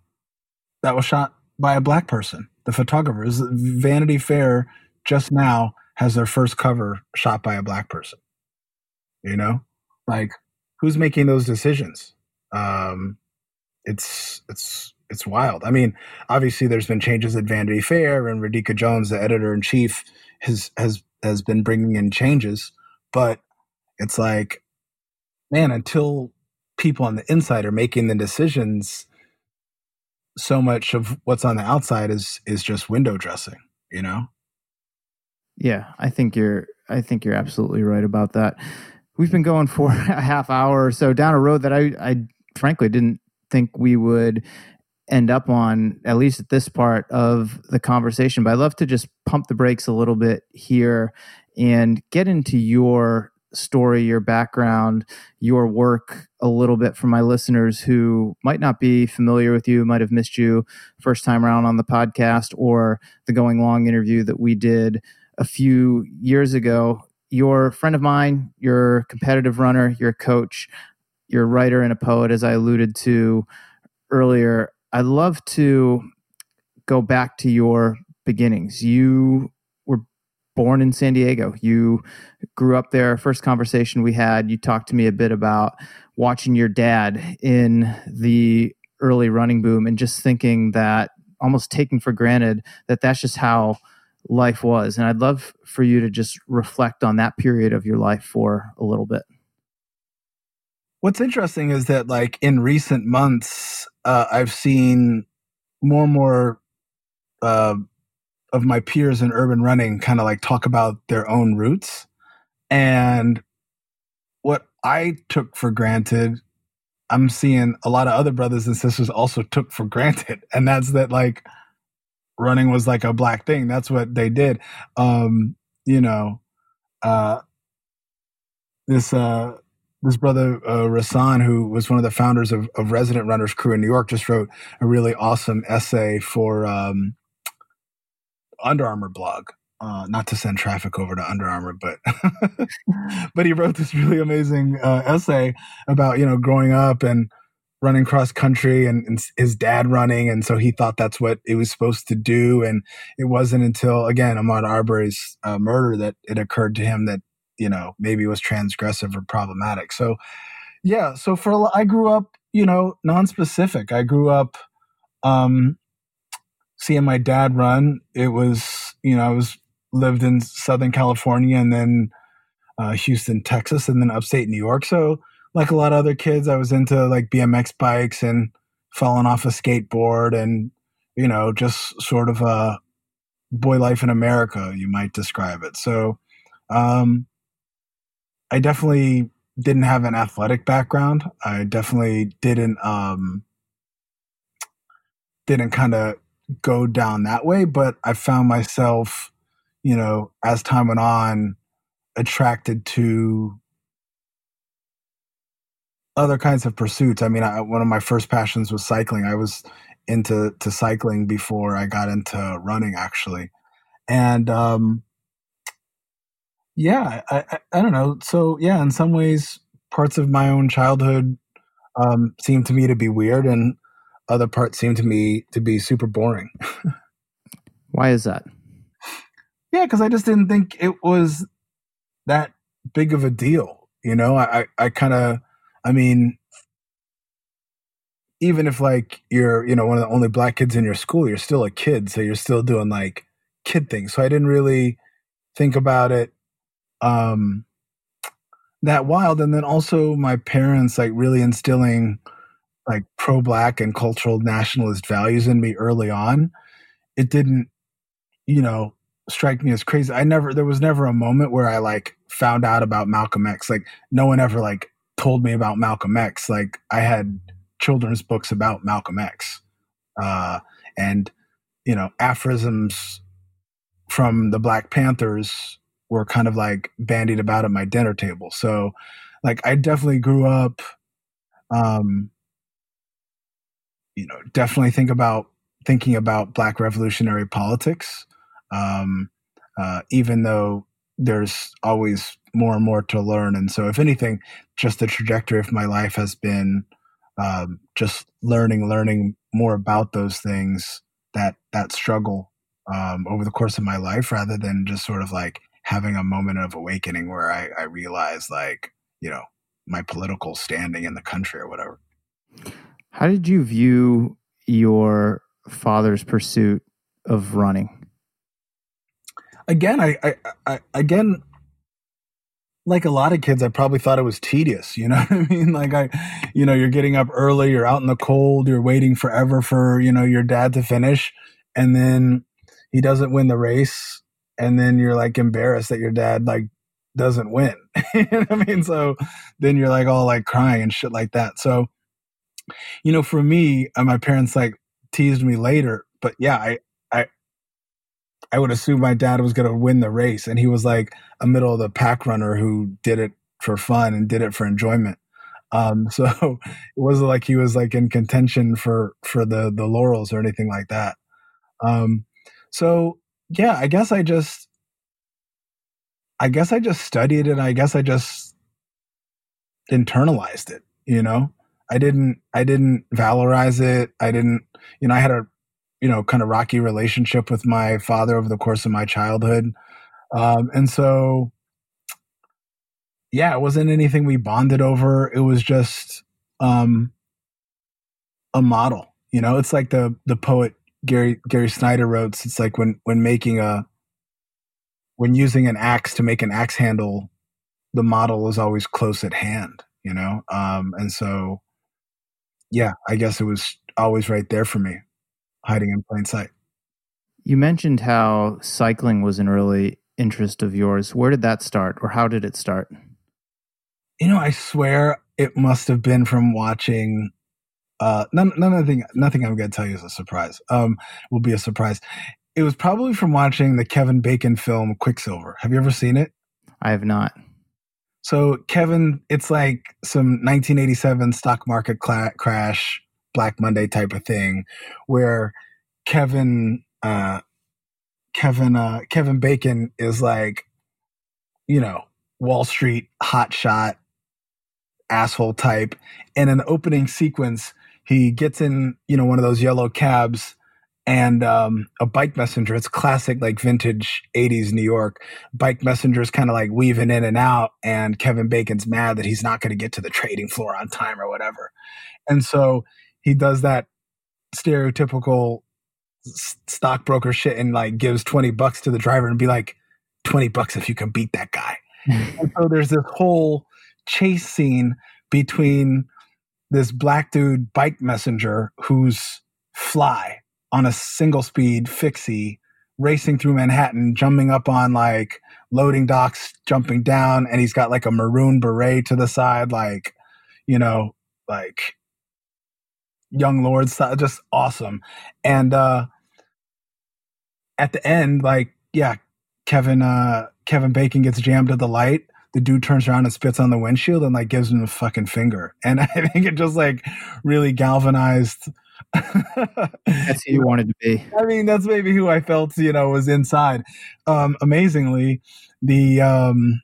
Speaker 1: that was shot by a black person. The photographer Vanity Fair just now has their first cover shot by a black person. You know, like who's making those decisions? Um, it's it's it's wild. I mean, obviously there's been changes at Vanity Fair, and Radhika Jones, the editor in chief, has has has been bringing in changes, but it's like, man, until people on the inside are making the decisions, so much of what's on the outside is is just window dressing. You know.
Speaker 2: Yeah, I think you're I think you're absolutely right about that. We've been going for a half hour or so down a road that I I frankly didn't think we would end up on at least at this part of the conversation but i'd love to just pump the brakes a little bit here and get into your story your background your work a little bit for my listeners who might not be familiar with you might have missed you first time around on the podcast or the going long interview that we did a few years ago. You're a friend of mine, you're a competitive runner, you're a coach, you're a writer and a poet, as I alluded to earlier. I'd love to go back to your beginnings. You were born in San Diego. You grew up there. First conversation we had, you talked to me a bit about watching your dad in the early running boom and just thinking that almost taking for granted that that's just how life was. And I'd love for you to just reflect on that period of your life for a little bit.
Speaker 1: What's interesting is that, like, in recent months, uh, I've seen more and more uh, of my peers in urban running kind of like talk about their own roots. And what I took for granted, I'm seeing a lot of other brothers and sisters also took for granted. And that's that, like, running was like a black thing. That's what they did. Um, you know, uh, this uh, this brother uh, Rasan, who was one of the founders of, of Resident Runners Crew in New York, just wrote a really awesome essay for um, Under Armour blog. Uh, not to send traffic over to Under Armour, but but he wrote this really amazing uh, essay about you know growing up and running cross country and, and, his dad running. And so he thought that's what it was supposed to do. And it wasn't until, again, Ahmaud Arbery's uh, murder that it occurred to him that, you know, maybe was transgressive or problematic. So, yeah. So for, I grew up, you know, non-specific. I grew up, um, seeing my dad run. It was, you know, I was lived in Southern California and then, uh, Houston, Texas, and then upstate New York. So, like a lot of other kids, I was into like BMX bikes and falling off a skateboard and, you know, just sort of a boy life in America, you might describe it. So, um, I definitely didn't have an athletic background. I definitely didn't, um, didn't kind of go down that way, but I found myself, you know, as time went on, attracted to other kinds of pursuits. I mean, I, one of my first passions was cycling. I was into to cycling before I got into running, actually, and um, yeah, I, I, I don't know. So yeah, in some ways, parts of my own childhood um, seem to me to be weird, and other parts seem to me to be super boring.
Speaker 2: Why is that?
Speaker 1: Yeah, because I just didn't think it was that big of a deal. You know, I, I, I kind of, I mean, even if like you're, you know, one of the only black kids in your school, you're still a kid. So you're still doing like kid things. So I didn't really think about it um that wild. And then also my parents like really instilling like pro black and cultural nationalist values in me early on. It didn't, you know, strike me as crazy. I never there was never a moment where I like found out about Malcolm X. Like no one ever like told me about Malcolm X. Like I had children's books about Malcolm X. Uh and you know, aphorisms from the Black Panthers were kind of like bandied about at my dinner table. So like I definitely grew up um you know, definitely think about thinking about black revolutionary politics um, uh, even though there's always more and more to learn. And so, if anything, just the trajectory of my life has been um, just learning, learning more about those things that that struggle um, over the course of my life, rather than just sort of like having a moment of awakening where I, I realize, like, you know, my political standing in the country or whatever.
Speaker 2: How did you view your father's pursuit of running?
Speaker 1: again, I, I, I, again, like a lot of kids, I probably thought it was tedious. You know what I mean? Like I, you know, you're getting up early, you're out in the cold, you're waiting forever for you know your dad to finish, and then he doesn't win the race, and then you're like embarrassed that your dad like doesn't win. you know what I mean? So then you're like all like crying and shit like that. So, you know, for me, uh, my parents like teased me later, but yeah, I, I I would assume my dad was going to win the race, and he was like a middle of the pack runner who did it for fun and did it for enjoyment. Um, so it wasn't like he was like in contention for for the the laurels or anything like that. Um, so yeah, I guess I just, I guess I just studied it. I guess I just internalized it. You know, I didn't I didn't valorize it. I didn't. You know, I had a you know kind of rocky relationship with my father over the course of my childhood um, and so yeah it wasn't anything we bonded over it was just um, a model you know it's like the the poet gary gary snyder wrote it's like when when making a when using an axe to make an axe handle the model is always close at hand you know um, and so yeah i guess it was always right there for me hiding in plain sight.
Speaker 2: You mentioned how cycling was an early interest of yours. Where did that start, or how did it start?
Speaker 1: You know, I swear it must have been from watching. Uh, none, nothing, nothing I'm going to tell you is a surprise. Um, will be a surprise. It was probably from watching the Kevin Bacon film Quicksilver. Have you ever seen it?
Speaker 2: I have not.
Speaker 1: So Kevin, it's like some 1987 stock market cla- crash Black Monday type of thing, where Kevin uh, Kevin uh, Kevin Bacon is like, you know, Wall Street hotshot asshole type, and in the opening sequence, he gets in you know one of those yellow cabs and um, a bike messenger. It's classic, like vintage 80s New York. Bike messenger is kind of like weaving in and out, and Kevin Bacon's mad that he's not going to get to the trading floor on time or whatever. And so he does that stereotypical stockbroker shit and like gives 20 bucks to the driver and be like 20 bucks if you can beat that guy and so there's this whole chase scene between this black dude bike messenger who's fly on a single speed fixie racing through Manhattan, jumping up on like loading docks, jumping down, and he's got like a maroon beret to the side, like, you know, like young lord style, just awesome. And uh at the end, like, yeah, Kevin uh Kevin Bacon gets jammed to the light. The dude turns around and spits on the windshield and like gives him a fucking finger. And I think it just like really galvanized
Speaker 2: that's who you wanted to be.
Speaker 1: I mean, that's maybe who I felt, you know, was inside. Um, amazingly, the um,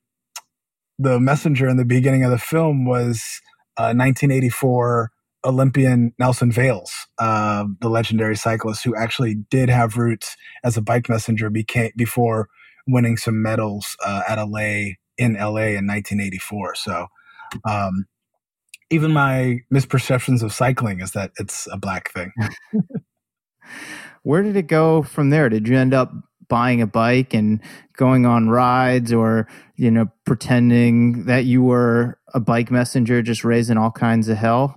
Speaker 1: the messenger in the beginning of the film was uh, 1984 Olympian Nelson Vails, uh, the legendary cyclist who actually did have roots as a bike messenger became, before winning some medals uh, at LA in LA in 1984. So, um, even my misperceptions of cycling is that it's a black thing.
Speaker 2: Where did it go from there? Did you end up buying a bike and going on rides or, you know, pretending that you were a bike messenger just raising all kinds of hell?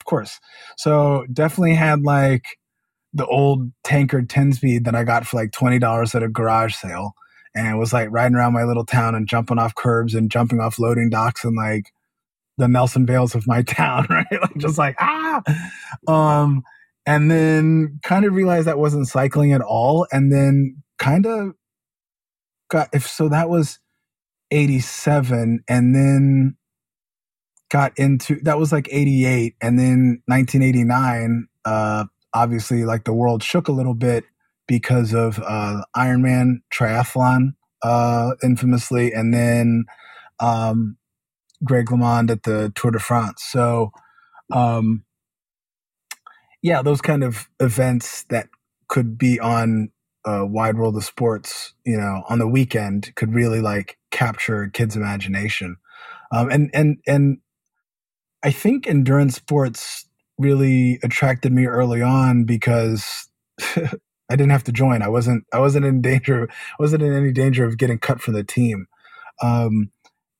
Speaker 1: Of course. So definitely had like the old tankard 10 speed that I got for like $20 at a garage sale and was like riding around my little town and jumping off curbs and jumping off loading docks and like the Nelson Vails of my town, right? like just like ah, um, and then kind of realized that wasn't cycling at all, and then kind of got if so that was eighty seven, and then got into that was like eighty eight, and then nineteen eighty nine. Uh, obviously, like the world shook a little bit because of uh, Ironman triathlon, uh, infamously, and then um, Greg LeMond at the Tour de France. So, um, yeah, those kind of events that could be on a wide world of sports, you know, on the weekend could really like capture kids' imagination. Um, and and and I think endurance sports really attracted me early on because I didn't have to join. I wasn't I wasn't in danger. Wasn't in any danger of getting cut from the team. Um,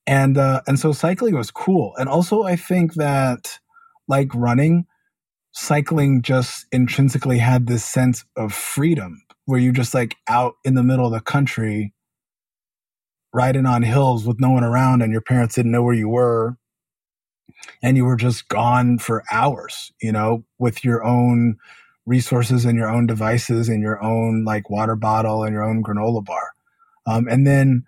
Speaker 1: and uh, and so cycling was cool and also i think that like running cycling just intrinsically had this sense of freedom where you just like out in the middle of the country riding on hills with no one around and your parents didn't know where you were and you were just gone for hours you know with your own resources and your own devices and your own like water bottle and your own granola bar um, and then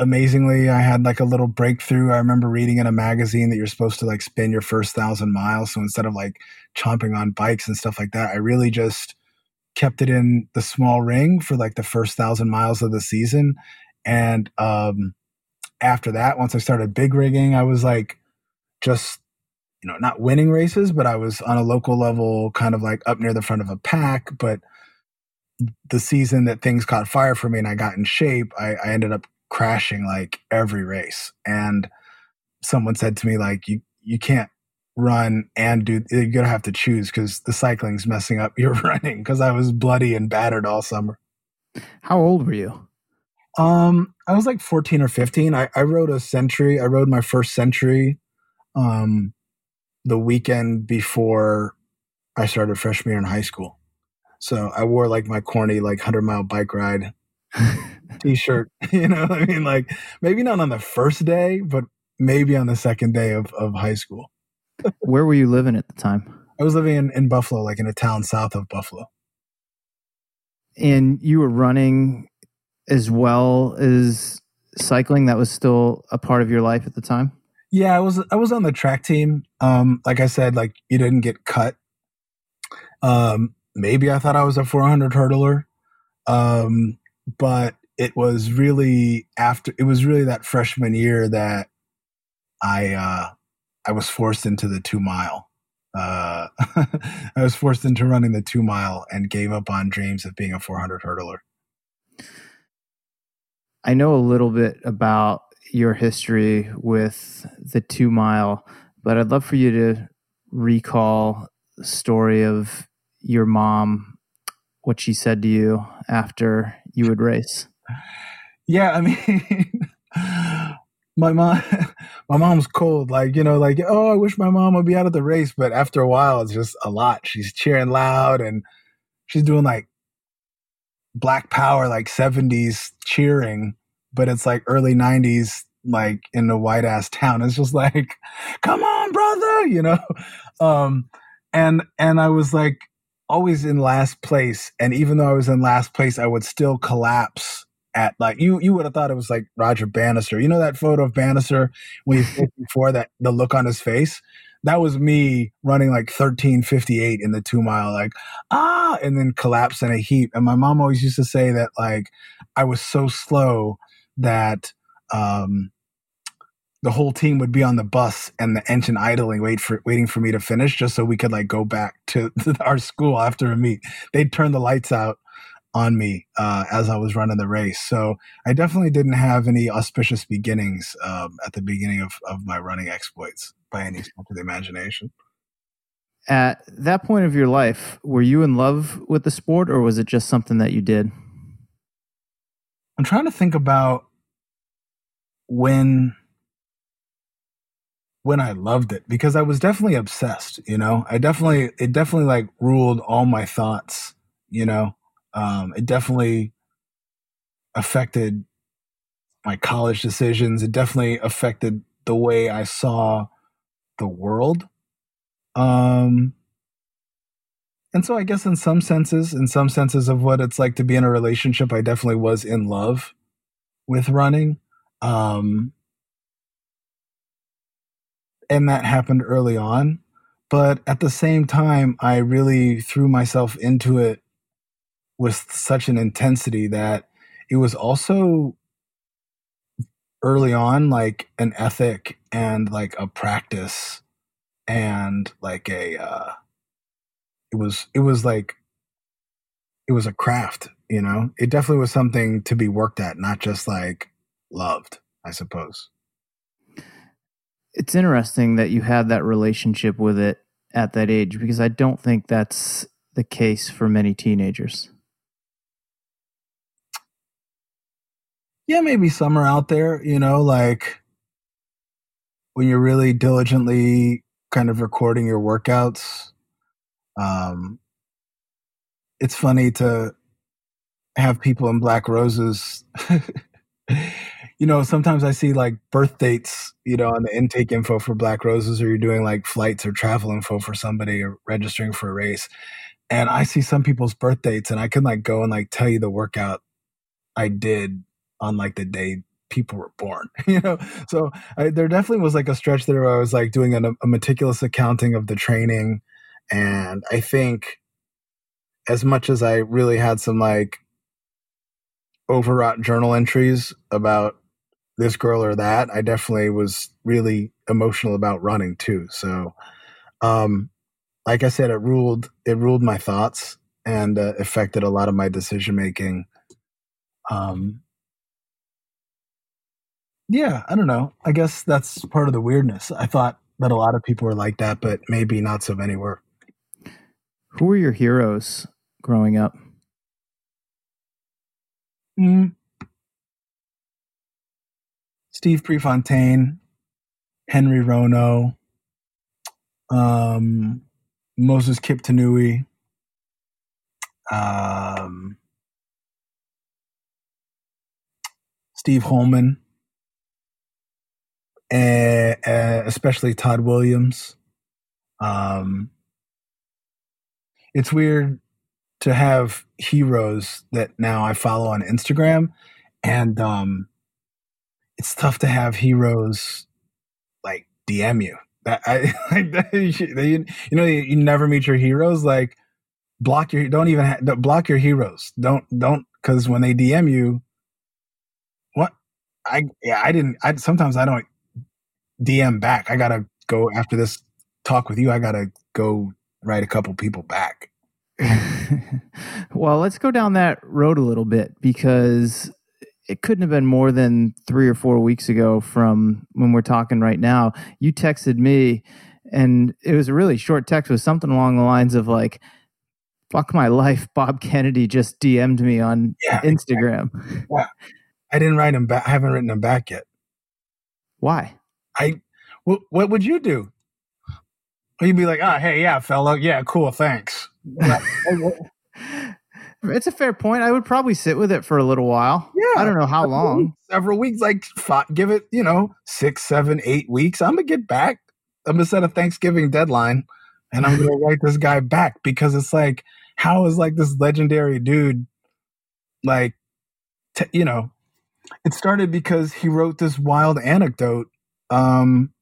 Speaker 1: amazingly, I had like a little breakthrough. I remember reading in a magazine that you're supposed to like spin your first thousand miles. So instead of like chomping on bikes and stuff like that, I really just kept it in the small ring for like the first thousand miles of the season. And um, after that, once I started big ringing, I was like just, you know, not winning races, but I was on a local level, kind of like up near the front of a pack. But the season that things caught fire for me and I got in shape, I, I ended up crashing like every race. And someone said to me, like, you, you can't run and do, you're to have to choose because the cycling's messing up your running because I was bloody and battered all summer.
Speaker 2: How old were you?
Speaker 1: Um, I was like 14 or 15. I, I rode a century. I rode my first century um, the weekend before I started freshman year in high school. So I wore like my corny like 100 mile bike ride t-shirt you know i mean? Like maybe not on the first day but maybe on the second day of, of high school.
Speaker 2: Where were you living at the time?
Speaker 1: I was living in, in buffalo like in a town south of buffalo.
Speaker 2: And you were running as well as cycling? That was still a part of your life at the time
Speaker 1: yeah i was i was on the track team um like i said like you didn't get cut um maybe i thought i was a 400 hurdler um but it was really after it was really that freshman year that I uh, I was forced into the two mile. Uh, I was forced into running the two mile and gave up on dreams of being a 400 hurdler.
Speaker 2: I know a little bit about your history with the two mile, but I'd love for you to recall the story of your mom, what she said to you after you would race.
Speaker 1: Yeah, I mean, my mom my mom's cold like you know like oh i wish my mom would be out of the race but after a while it's just a lot she's cheering loud and she's doing like black power like 70s cheering but it's like early 90s like in the white ass town it's just like come on brother you know um and and i was like always in last place and even though i was in last place i would still collapse at like you you would have thought it was like Roger Bannister. You know that photo of Bannister when he's before that the look on his face? That was me running like 1358 in the two mile, like, ah, and then collapse in a heap. And my mom always used to say that like I was so slow that um the whole team would be on the bus and the engine idling, wait for waiting for me to finish, just so we could like go back to, to our school after a meet. They'd turn the lights out on me uh, as I was running the race. So I definitely didn't have any auspicious beginnings um, at the beginning of, of my running exploits by any stretch of the imagination.
Speaker 2: At that point of your life, were you in love with the sport or was it just something that you did?
Speaker 1: I'm trying to think about when when I loved it because I was definitely obsessed, you know. I definitely it definitely like ruled all my thoughts, you know. Um, it definitely affected my college decisions. It definitely affected the way I saw the world. Um, and so I guess in some senses, in some senses of what it's like to be in a relationship, I definitely was in love with running. Um, and that happened early on. But at the same time, I really threw myself into it with such an intensity that it was also early on like an ethic and like a practice and like a uh it was it was like it was a craft you know it definitely was something to be worked at not just like loved i suppose
Speaker 2: it's interesting that you had that relationship with it at that age because i don't think that's the case for many teenagers
Speaker 1: yeah, maybe some are out there, you know, like when you're really diligently kind of recording your workouts. Um, it's funny to have people in black roses. you know, sometimes I see like birth dates, you know, on the intake info for black roses, or you're doing like flights or travel info for somebody or registering for a race. And I see some people's birth dates and I can like go and like tell you the workout I did on like the day people were born you know so I, there definitely was like a stretch there where i was like doing a, a meticulous accounting of the training and i think as much as i really had some like overwrought journal entries about this girl or that i definitely was really emotional about running too so um like i said it ruled it ruled my thoughts and uh, affected a lot of my decision making um yeah, I don't know. I guess that's part of the weirdness. I thought that a lot of people were like that, but maybe not so many were.
Speaker 2: Who were your heroes growing up?
Speaker 1: Mm. Steve Prefontaine, Henry Rono, um, Moses Kiptanui, um, Steve Holman uh, especially Todd Williams. Um, it's weird to have heroes that now I follow on Instagram, and um, it's tough to have heroes like DM you. That I like you, you know you, you never meet your heroes. Like block your don't even ha- don't block your heroes. Don't don't because when they DM you, what I yeah I didn't. I sometimes I don't DM back. I gotta go after this talk with you. I gotta go write a couple people back.
Speaker 2: well, let's go down that road a little bit because it couldn't have been more than three or four weeks ago from when we're talking right now. You texted me, and it was a really short text with something along the lines of like, "Fuck my life." Bob Kennedy just DM'd me on yeah, Instagram.
Speaker 1: Yeah, I didn't write him back. I haven't written him back yet.
Speaker 2: Why?
Speaker 1: I what, what would you do? You'd be like, oh, hey, yeah, fella, yeah, cool, thanks.
Speaker 2: it's a fair point. I would probably sit with it for a little while.
Speaker 1: Yeah,
Speaker 2: I don't know how long.
Speaker 1: weeks, several weeks, like five, give it, you know, six, seven, eight weeks. I'm gonna get back. I'm gonna set a Thanksgiving deadline, and I'm gonna write this guy back because it's like, how is like this legendary dude, like, t- you know, it started because he wrote this wild anecdote um,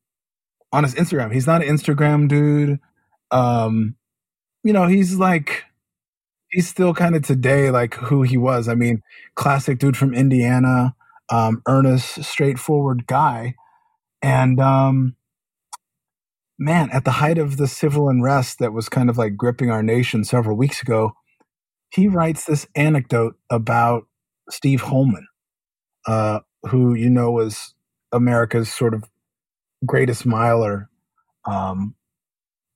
Speaker 1: on his Instagram. He's not an Instagram dude. Um, you know, he's like he's still kind of today like who he was. I mean, classic dude from Indiana, um, earnest, straightforward guy. And um, man, at the height of the civil unrest that was kind of like gripping our nation several weeks ago, he writes this anecdote about Steve Holman, uh, who you know was America's sort of greatest miler um,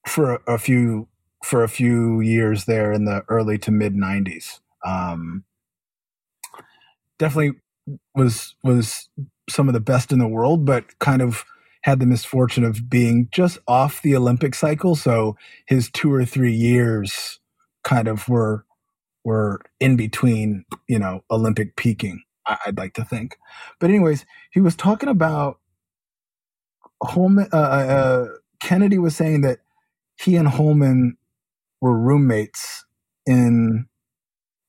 Speaker 1: for a, a few for a few years there in the early to mid 90s. Um, definitely was was some of the best in the world, but kind of had the misfortune of being just off the Olympic cycle. So his two or three years kind of were were in between, you know, Olympic peaking. I, would like to think, but anyways, he was talking about Holman. Uh, uh, Kennedy was saying that he and Holman were roommates in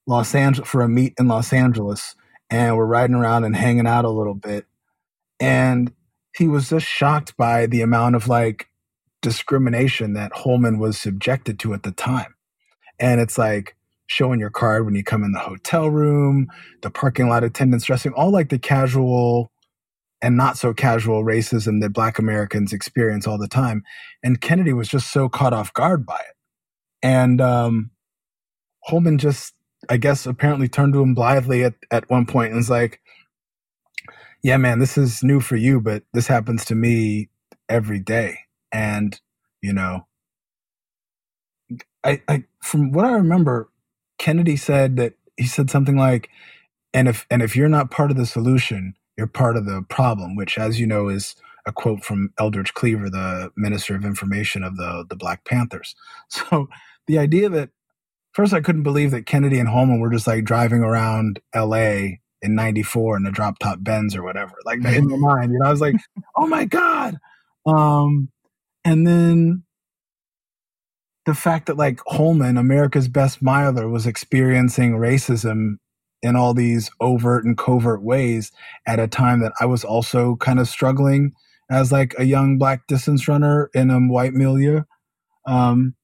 Speaker 1: Los Angeles for a meet in Los Angeles, and we're riding around and hanging out a little bit, and he was just shocked by the amount of like discrimination that Holman was subjected to at the time, and it's like showing your card when you come in the hotel room, the parking lot attendants dressing, all like the casual and not so casual racism that black Americans experience all the time. And Kennedy was just so caught off guard by it. And um, Holman just, I guess, apparently turned to him blithely at, at one point and was like, Yeah, man, this is new for you, but this happens to me every day. And, you know, I, I from what I remember, Kennedy said that he said something like, and if and if you're not part of the solution, you're part of the problem, which as you know is a quote from Eldridge Cleaver, the Minister of Information of the the Black Panthers. So the idea that first I couldn't believe that Kennedy and Holman were just like driving around LA in 94 in a drop top Benz or whatever. Like in my mind, you know, I was like, oh my God. Um, and then the fact that like Holman, America's best miler, was experiencing racism in all these overt and covert ways at a time that I was also kind of struggling as like a young black distance runner in a white milieu. Um,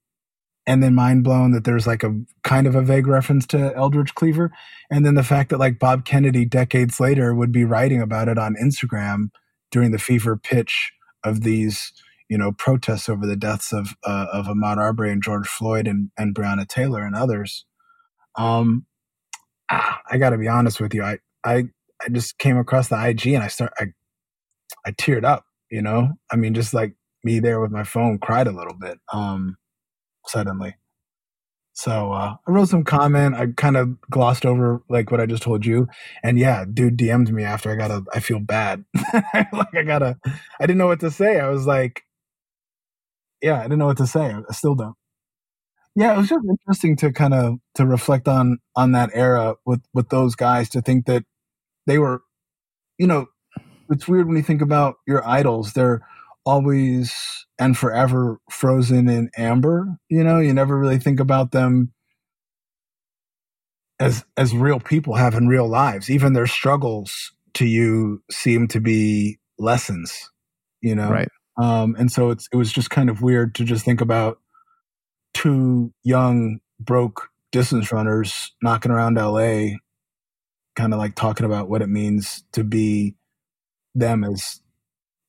Speaker 1: and then mind blown that there's like a kind of a vague reference to Eldridge Cleaver. And then the fact that like Bob Kennedy decades later would be writing about it on Instagram during the fever pitch of these you know, protests over the deaths of uh, of Ahmaud Arbery and George Floyd and, and Breonna Taylor and others. Um, ah, I got to be honest with you. I, I I just came across the IG and I start I I teared up. You know, I mean, just like me there with my phone, cried a little bit. Um, suddenly. So uh, I wrote some comment. I kind of glossed over like what I just told you, and yeah, dude DM'd me after I got a. I feel bad. like I gotta. I didn't know what to say. I was like, yeah, I didn't know what to say. I still don't. Yeah, it was just interesting to kind of to reflect on on that era with with those guys to think that they were, you know, it's weird when you think about your idols. They're always and forever frozen in amber. You know, you never really think about them as as real people having real lives. Even their struggles to you seem to be lessons. You know,
Speaker 2: right?
Speaker 1: Um, and so it's it was just kind of weird to just think about two young broke distance runners knocking around LA, kind of like talking about what it means to be them as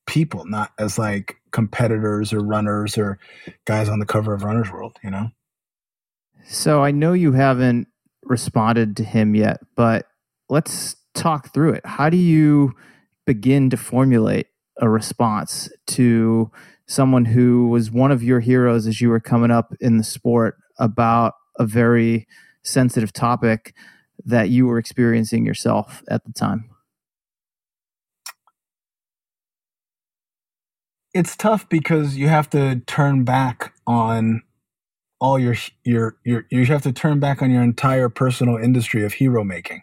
Speaker 1: people, not as like competitors or runners or guys on the cover of Runner's World, you know?
Speaker 2: So I know you haven't responded to him yet, but let's talk through it. How do you begin to formulate a response to someone who was one of your heroes as you were coming up in the sport about a very sensitive topic that you were experiencing yourself at the time?
Speaker 1: It's tough because you have to turn back on all your your your you have to turn back on your entire personal industry of hero making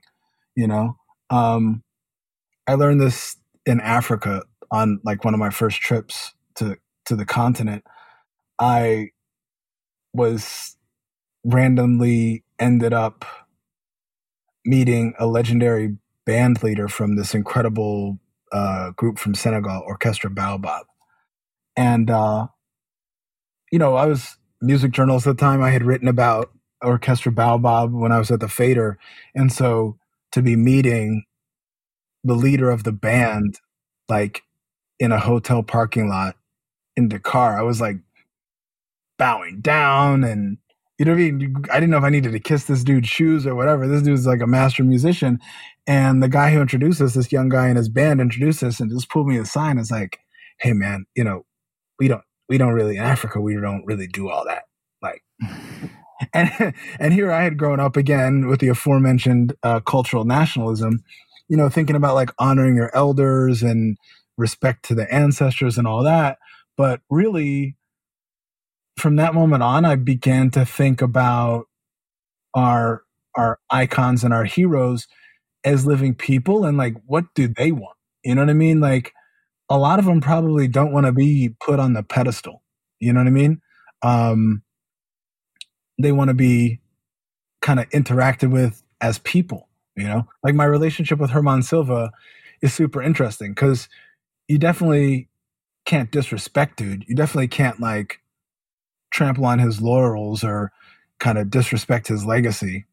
Speaker 1: you know um i learned this in africa on like one of my first trips to to the continent i was randomly ended up meeting a legendary band leader from this incredible uh, group from Senegal, Orchestra Baobab. And, uh, you know, I was music journalist at the time. I had written about Orchestra Baobab when I was at the Fader. And so to be meeting the leader of the band, like in a hotel parking lot in Dakar, I was like bowing down and you know what I mean? I didn't know if I needed to kiss this dude's shoes or whatever. This dude's like a master musician. And the guy who introduced us, this young guy in his band introduced us and just pulled me aside and was like, Hey man, you know, we don't we don't really in Africa, we don't really do all that. Like and and here I had grown up again with the aforementioned uh, cultural nationalism, you know, thinking about like honoring your elders and respect to the ancestors and all that. But really, from that moment on, I began to think about our our icons and our heroes as living people and like what do they want? You know what I mean? Like a lot of them probably don't want to be put on the pedestal. You know what I mean? Um, they want to be kind of interacted with as people. You know, like my relationship with Germán Silva is super interesting because you definitely can't disrespect dude. You definitely can't like trample on his laurels or kind of disrespect his legacy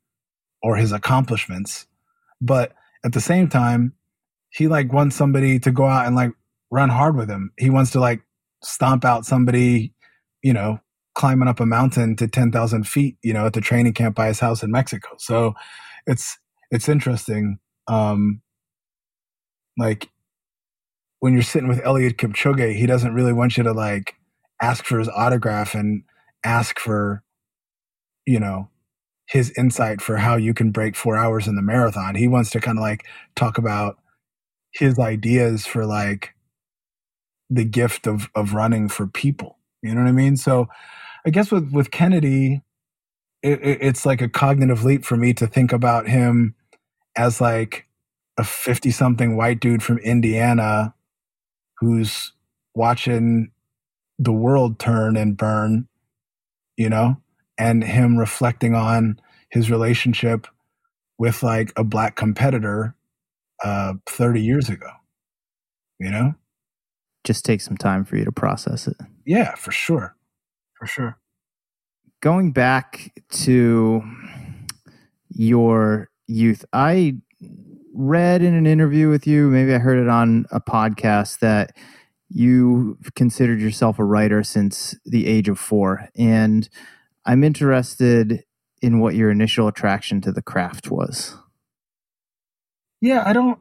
Speaker 1: or his accomplishments. But at the same time, he like wants somebody to go out and like run hard with him. He wants to like stomp out somebody, you know, climbing up a mountain to 10,000 feet, you know, at the training camp by his house in Mexico. So it's, it's interesting. Um, like when you're sitting with Eliud Kipchoge, he doesn't really want you to like ask for his autograph and ask for, you know, his insight for how you can break four hours in the marathon. He wants to kind of like talk about his ideas for like the gift of of running for people. You know what I mean? So I guess with with Kennedy, it, it, it's like a cognitive leap for me to think about him as like a 50 something white dude from Indiana who's watching the world turn and burn, you know, and him reflecting on his relationship with like a black competitor uh 30 years ago. You know?
Speaker 2: Just take some time for you to process it.
Speaker 1: Yeah, for sure. For sure.
Speaker 2: Going back to your youth, I read in an interview with you, maybe I heard it on a podcast that you considered yourself a writer since the age of four. And I'm interested in what your initial attraction to the craft was.
Speaker 1: Yeah, I don't.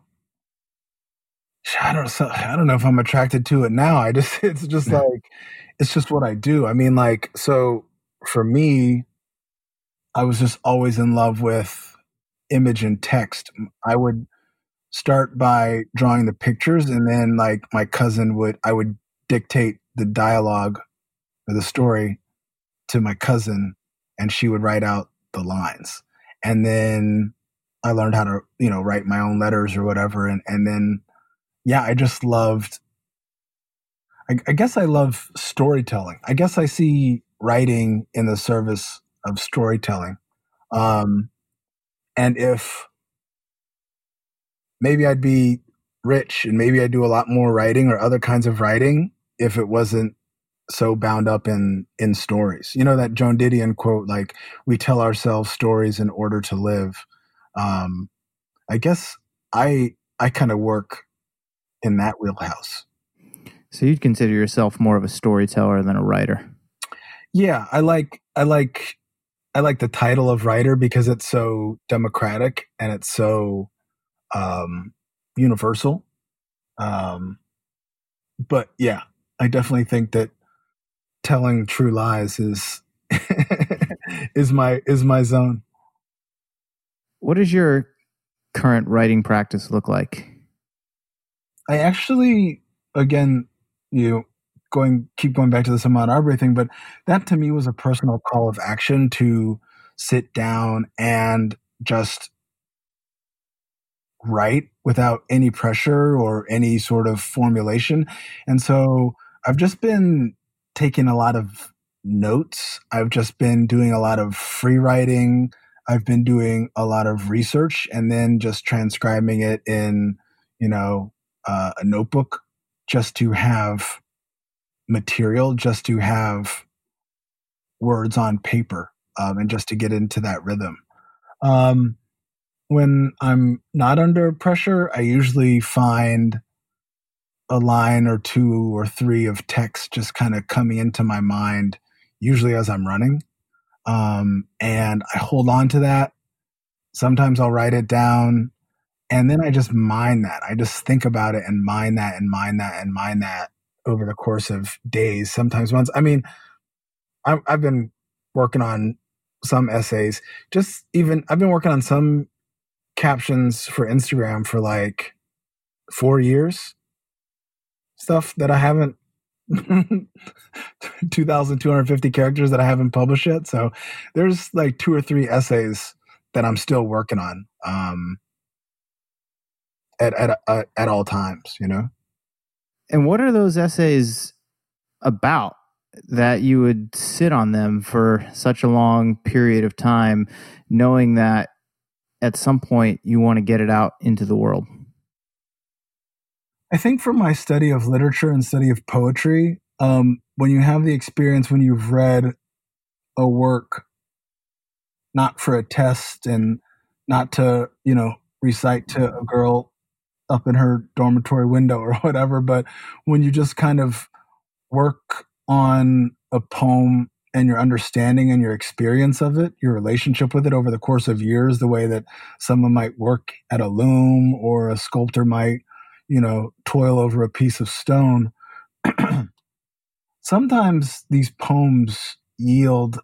Speaker 1: I don't. I don't know if I'm attracted to it now. I just. It's just like. It's just what I do. I mean, like, so for me, I was just always in love with image and text. I would start by drawing the pictures and then like my cousin would I would dictate the dialogue or the story to my cousin and she would write out the lines. And then I learned how to, you know, write my own letters or whatever and and then yeah, I just loved I, I guess I love storytelling. I guess I see writing in the service of storytelling. Um, and if maybe I'd be rich and maybe I'd do a lot more writing or other kinds of writing if it wasn't so bound up in in stories. You know that Joan Didion quote like we tell ourselves stories in order to live. Um I guess I I kind of work in that wheelhouse.
Speaker 2: So you'd consider yourself more of a storyteller than a writer.
Speaker 1: Yeah, I like I like I like the title of writer because it's so democratic and it's so um, universal. Um, but yeah, I definitely think that telling true lies is is my is my zone.
Speaker 2: What does your current writing practice look like?
Speaker 1: I actually, again, you know, going keep going back to the Ahmaud Arbery thing, but that to me was a personal call of action to sit down and just write without any pressure or any sort of formulation. And so I've just been taking a lot of notes. I've just been doing a lot of free writing. I've been doing a lot of research and then just transcribing it in, you know, uh, a notebook just to have material, just to have words on paper, um, and just to get into that rhythm. Um, when I'm not under pressure, I usually find a line or two or three of text just kind of coming into my mind, usually as I'm running. Um, and I hold on to that. Sometimes I'll write it down and then I just mine that. I just think about it and mine that and mine that and mine that over the course of days, sometimes months. I mean, I've, I've been working on some essays, just even, I've been working on some captions for Instagram for like four years. Stuff that I haven't 2,250 characters that I haven't published yet. So there's like two or three essays that I'm still working on. Um, at at uh, at all times, you know.
Speaker 2: And what are those essays about that you would sit on them for such a long period of time, knowing that at some point you want to get it out into the world?
Speaker 1: I think from my study of literature and study of poetry, um, when you have the experience when you've read a work not for a test and not to you know recite to a girl up in her dormitory window or whatever. But when you just kind of work on a poem and your understanding and your experience of it, your relationship with it over the course of years, the way that someone might work at a loom or a sculptor might, you know, toil over a piece of stone. Sometimes these poems yield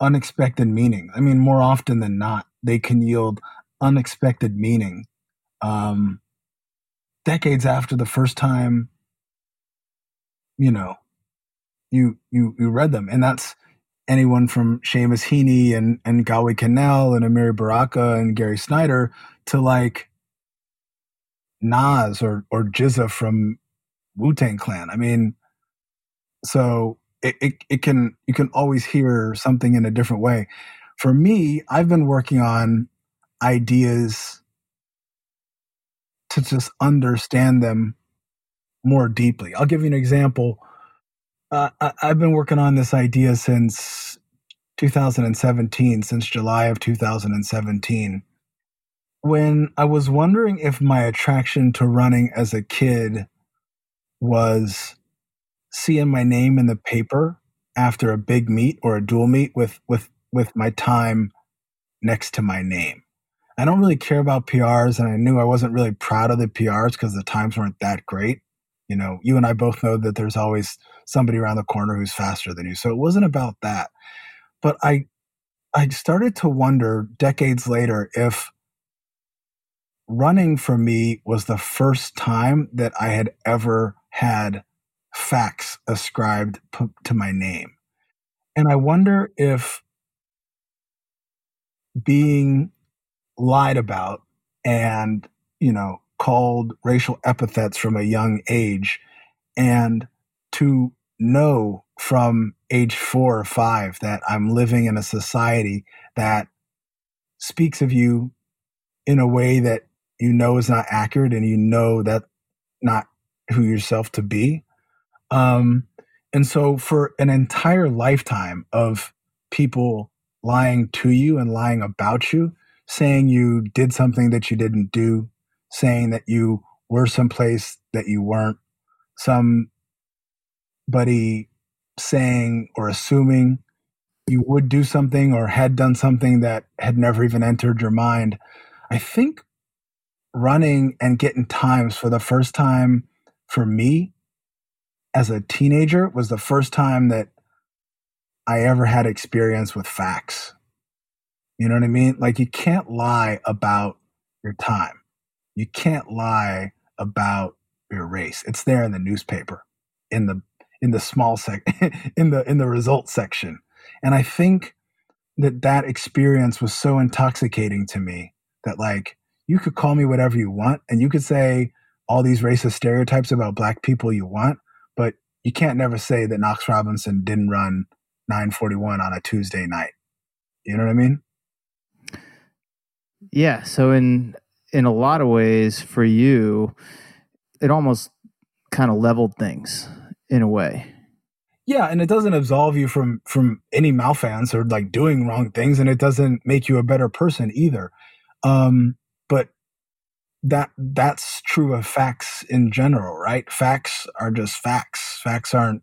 Speaker 1: unexpected meaning. I mean, more often than not, they can yield unexpected meaning. Um, decades after the first time you know you you you read them and that's anyone from Seamus Heaney and and Galway Kinnell and Amiri Baraka and Gary Snyder to like Nas or or GZA from Wu Tang Clan. I mean, so it, it it can you can always hear something in a different way. For me, I've been working on ideas to just understand them more deeply. I'll give you an example. Uh, I, I've been working on this idea since 2017, since July of 2017. When I was wondering if my attraction to running as a kid was seeing my name in the paper after a big meet or a dual meet with with with my time next to my name. I don't really care about PRs, and I knew I wasn't really proud of the PRs because the times weren't that great. You know, you and I both know that there's always somebody around the corner who's faster than you. So it wasn't about that. But I I started to wonder decades later if running for me was the first time that I had ever had facts ascribed p- to my name. And I wonder if being lied about and, you know, called racial epithets from a young age and to know from age four or five that I'm living in a society that speaks of you in a way that you know is not accurate and you know that not who yourself to be. Um, and so for an entire lifetime of people lying to you and lying about you, saying you did something that you didn't do, saying that you were someplace that you weren't, somebody saying or assuming you would do something or had done something that had never even entered your mind. I think running and getting times for the first time for me as a teenager was the first time that I ever had experience with facts. You know what I mean? Like you can't lie about your time. You can't lie about your race. It's there in the newspaper, in the in the small sec in the in the results section. And I think that that experience was so intoxicating to me that like you could call me whatever you want and you could say all these racist stereotypes about black people you want, but you can't never say that Knox Robinson didn't run 941 on a Tuesday night. You know what I mean?
Speaker 2: Yeah. So in in a lot of ways for you, it almost kind of leveled things in a way.
Speaker 1: Yeah, and it doesn't absolve you from from any malfeasance or like doing wrong things, and it doesn't make you a better person either. Um, but that that's true of facts in general, right? Facts are just facts. Facts aren't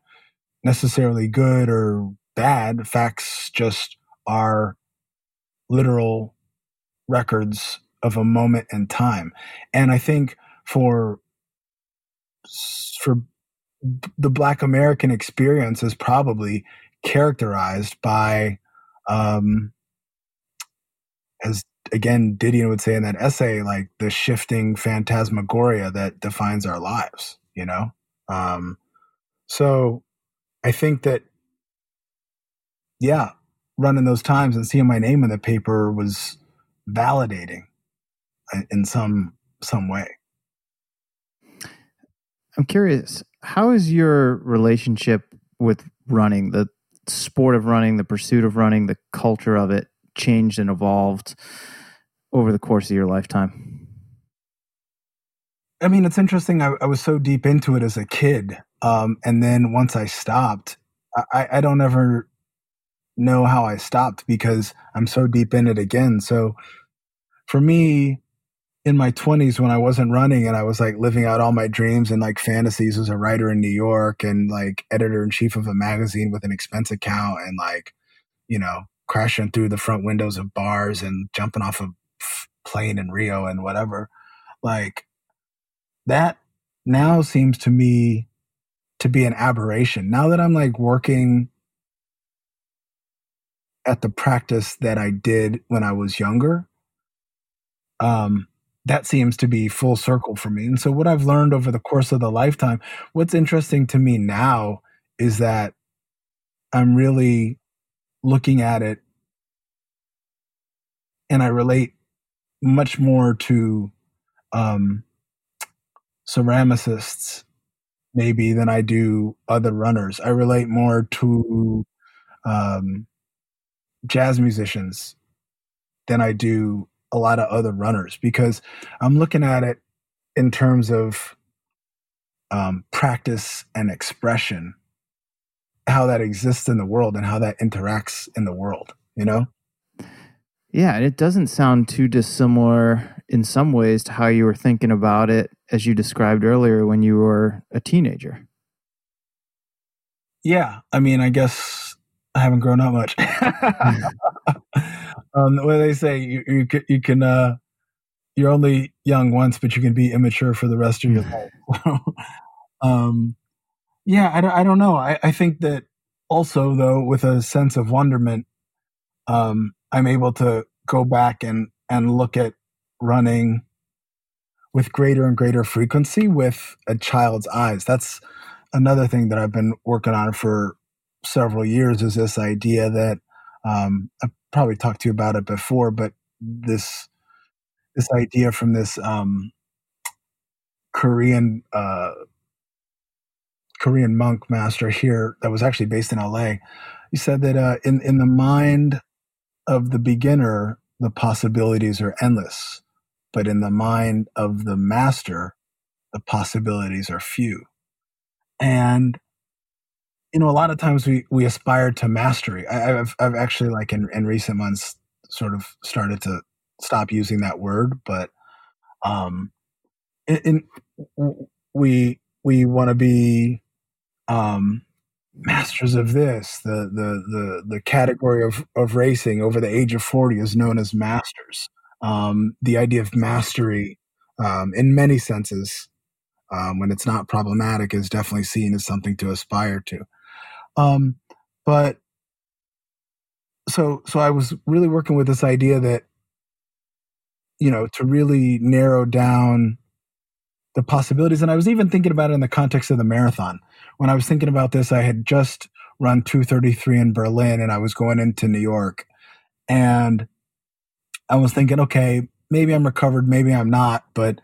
Speaker 1: necessarily good or bad. Facts just are literal records of a moment in time. And I think for for the black american experience is probably characterized by um as again didion would say in that essay like the shifting phantasmagoria that defines our lives you know um so i think that yeah running those times and seeing my name in the paper was validating in some some way
Speaker 2: i'm curious how is your relationship with running, the sport of running, the pursuit of running, the culture of it changed and evolved over the course of your lifetime?
Speaker 1: I mean, it's interesting. I, I was so deep into it as a kid. Um, and then once I stopped, I, I don't ever know how I stopped because I'm so deep in it again. So for me, in my 20s when I wasn't running and I was like living out all my dreams and like fantasies as a writer in New York and like editor in chief of a magazine with an expense account and like, you know, crashing through the front windows of bars and jumping off a plane in Rio and whatever. Like that now seems to me to be an aberration. Now that I'm like working at the practice that I did when I was younger, um, that seems to be full circle for me. And so, what I've learned over the course of the lifetime, what's interesting to me now is that I'm really looking at it and I relate much more to um, ceramicists maybe than I do other runners. I relate more to um, jazz musicians than I do a lot of other runners because I'm looking at it in terms of um, practice and expression, how that exists in the world and how that interacts in the world, you know?
Speaker 2: Yeah, and it doesn't sound too dissimilar in some ways to how you were thinking about it as you described earlier when you were a teenager.
Speaker 1: Yeah, I mean, I guess I haven't grown up much. um, what they say, you you, you can uh, you're only young once, but you can be immature for the rest of your life. um, yeah, I don't, I don't know. I, I think that also though, with a sense of wonderment, um, I'm able to go back and and look at running with greater and greater frequency with a child's eyes. That's another thing that I've been working on for several years is this idea that um, I probably talked to you about it before, but this this idea from this um, Korean uh, Korean monk master here that was actually based in LA. He said that uh, in in the mind of the beginner, the possibilities are endless, but in the mind of the master, the possibilities are few. And you know, a lot of times we we aspire to mastery. I, have I've actually like in in recent months sort of started to stop using that word, but um, in, in we we want to be um masters of this. The the the the category of of racing over the age of forty is known as masters. Um, the idea of mastery, um, in many senses, um, when it's not problematic, is definitely seen as something to aspire to. Um, but so so I was really working with this idea that you know to really narrow down the possibilities and I was even thinking about it in the context of the marathon when I was thinking about this, I had just run 233 in Berlin and I was going into New York. And I was thinking, okay, maybe I'm recovered, maybe I'm not, but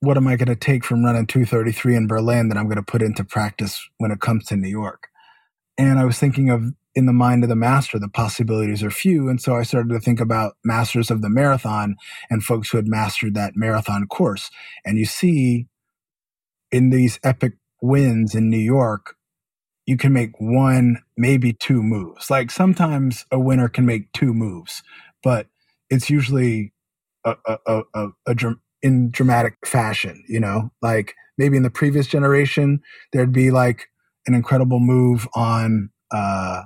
Speaker 1: what am I going to take from running 233 in Berlin that I'm going to put into practice when it comes to New York? And I was thinking of in the mind of the master, the possibilities are few. And so I started to think about masters of the marathon and folks who had mastered that marathon course. And you see in these epic wins in New York, you can make one, maybe two moves. Like sometimes a winner can make two moves, but it's usually a, a, a, a, a in dramatic fashion, you know, like maybe in the previous generation, there'd be like an incredible move on, uh,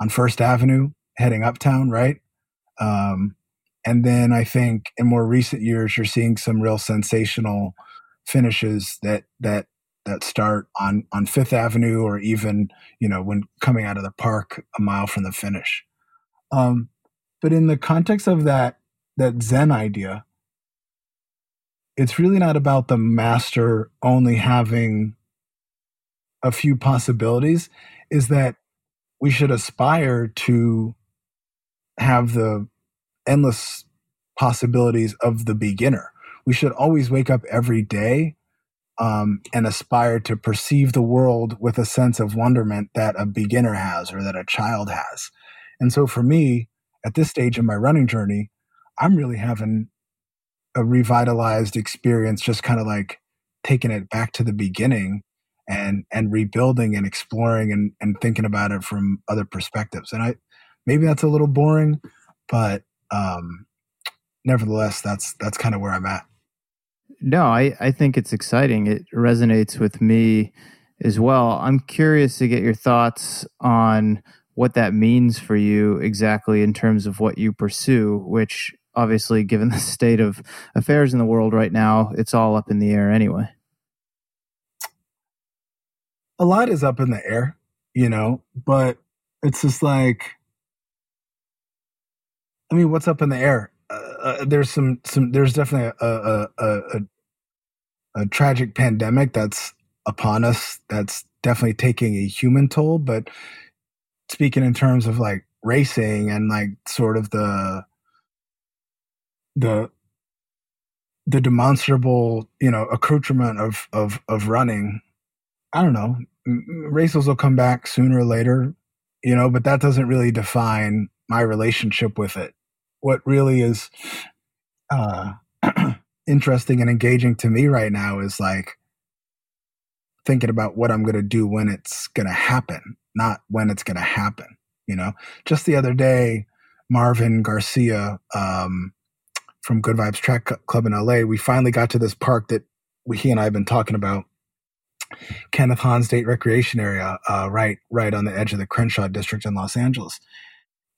Speaker 1: on First Avenue heading uptown, right? Um, and then I think in more recent years, you're seeing some real sensational finishes that, that, that start on, on Fifth Avenue or even, you know, when coming out of the park a mile from the finish. Um, but in the context of that, that Zen idea, it's really not about the master only having a few possibilities is that we should aspire to have the endless possibilities of the beginner. We should always wake up every day um, and aspire to perceive the world with a sense of wonderment that a beginner has or that a child has. And so for me at this stage in my running journey i'm really having a revitalized experience, just kind of like taking it back to the beginning and and rebuilding and exploring and, and thinking about it from other perspectives. And I maybe that's a little boring, but um nevertheless that's that's kind of where I'm at.
Speaker 2: No, I, I think it's exciting. It resonates with me as well. I'm curious to get your thoughts on what that means for you exactly in terms of what you pursue, which obviously, given the state of affairs in the world right now, it's all up in the air anyway.
Speaker 1: A lot is up in the air, you know, but it's just like, I mean, what's up in the air? Uh, uh, there's some, some, there's definitely a, a, a, a, a tragic pandemic that's upon us. That's definitely taking a human toll. But speaking in terms of like racing and like sort of the the the demonstrable you know accoutrement of of of running i don't know. Races will come back sooner or later you know but that doesn't really define my relationship with it. What really is uh interesting and engaging to me right now is like thinking about what i'm going to do when it's going to happen not when it's going to happen you know? Just the other day marvin garcia um from Good Vibes Track Club in LA, we finally got to this park that we, he and I have been talking about, Kenneth Hahn State Recreation Area, uh, right right on the edge of the Crenshaw District in Los Angeles.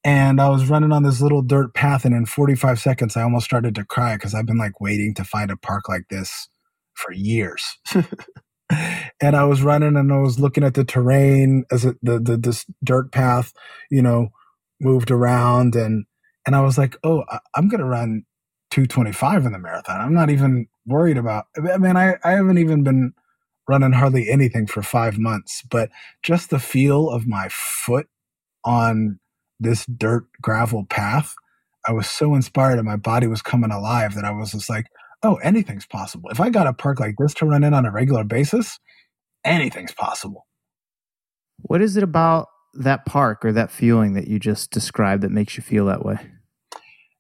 Speaker 1: And I was running on this little dirt path, and in 45 seconds, I almost started to cry because I've been like waiting to find a park like this for years. and I was running and I was looking at the terrain as it, the, the this dirt path, you know, moved around and and I was like, oh, I'm gonna run 225 in the marathon. I'm not even worried about I mean I, I haven't even been running hardly anything for five months, but just the feel of my foot on this dirt gravel path, I was so inspired and my body was coming alive that I was just like, oh, anything's possible. If I got a park like this to run in on a regular basis, anything's possible.
Speaker 2: What is it about that park or that feeling that you just described that makes you feel that way?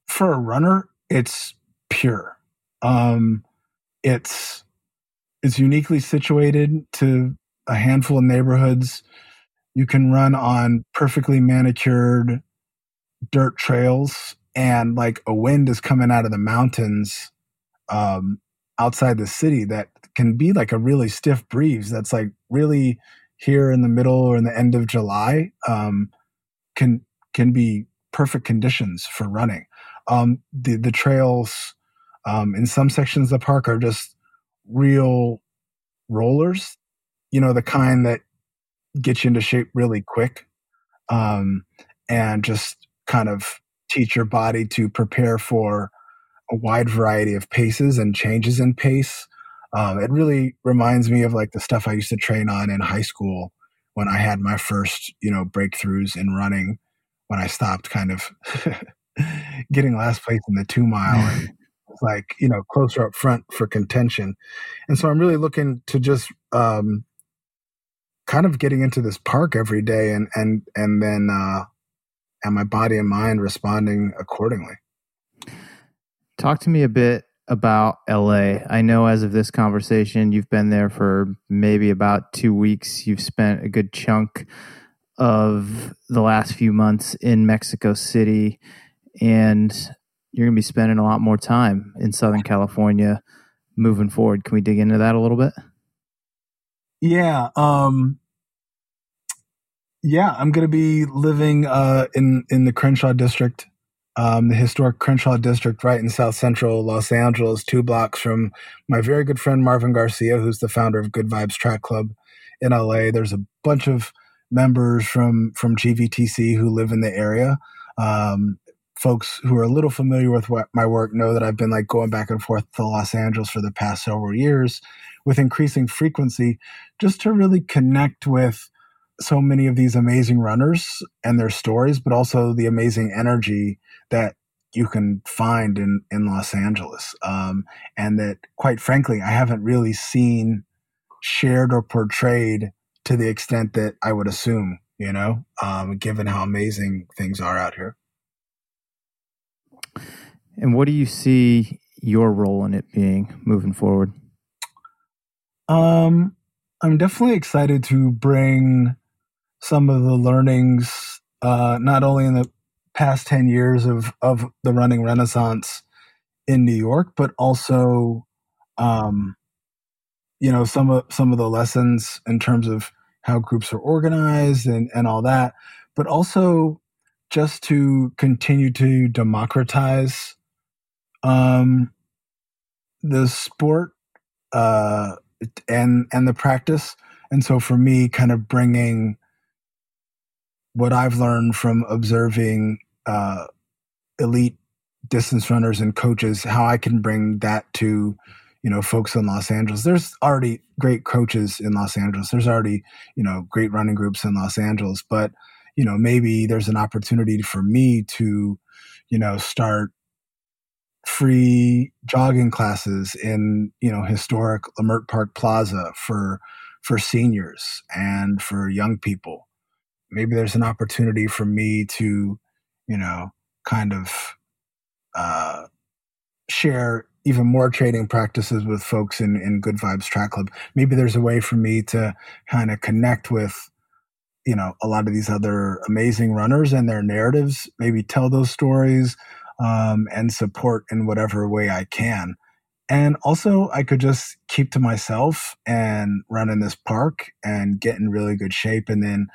Speaker 1: For a runner, it's pure. Um, it's it's uniquely situated to a handful of neighborhoods. You can run on perfectly manicured dirt trails, and like a wind is coming out of the mountains um, outside the city that can be like a really stiff breeze. That's like really here in the middle or in the end of July um, can can be perfect conditions for running um, the the trails um, in some sections of the park are just real rollers. You know, the kind that get you into shape really quick, um, and just kind of teach your body to prepare for a wide variety of paces and changes in pace. Um, it really reminds me of like the stuff I used to train on in high school when I had my first, you know, breakthroughs in running. When I stopped kind of getting last place in the two mile, like you know closer up front for contention, and so I'm really looking to just um, kind of getting into this park every day, and and and then uh, and my body and mind responding accordingly.
Speaker 2: Talk to me a bit about LA. I know as of this conversation, you've been there for maybe about two weeks. You've spent a good chunk of the last few months in Mexico City, and you're going to be spending a lot more time in Southern California moving forward. Can we dig into that a little bit?
Speaker 1: Yeah. Um, yeah, I'm going to be living uh, in in the Crenshaw district um, the historic Crenshaw district right in South Central Los Angeles, two blocks from my very good friend Marvin Garcia, who's the founder of Good Vibes Track Club in LA. There's a bunch of members from from GVTC who live in the area. Um, folks who are a little familiar with what my work know that I've been like going back and forth to Los Angeles for the past several years with increasing frequency, just to really connect with so many of these amazing runners and their stories, but also the amazing energy that you can find in in Los Angeles, um, and that quite frankly, I haven't really seen shared or portrayed to the extent that I would assume. You know, um, given how amazing things are out here.
Speaker 2: And what do you see your role in it being moving forward?
Speaker 1: Um, I'm definitely excited to bring some of the learnings, uh, not only in the past 10 years of, of the running renaissance in New York, but also, um, you know, some of, some of the lessons in terms of how groups are organized and, and all that, but also just to continue to democratize, um, the sport, uh, and, and the practice. And so for me, kind of bringing what I've learned from observing uh, elite distance runners and coaches, how I can bring that to you know folks in Los Angeles. There's already great coaches in Los Angeles. There's already you know great running groups in Los Angeles, but you know maybe there's an opportunity for me to you know start free jogging classes in you know historic Leimert Park Plaza for for seniors and for young people. Maybe there's an opportunity for me to you know, kind of uh, share even more trading practices with folks in, in Good Vibes Track Club. Maybe there's a way for me to kind of connect with, you know, a lot of these other amazing runners and their narratives, maybe tell those stories um, and support in whatever way I can. And also, I could just keep to myself and run in this park and get in really good shape and then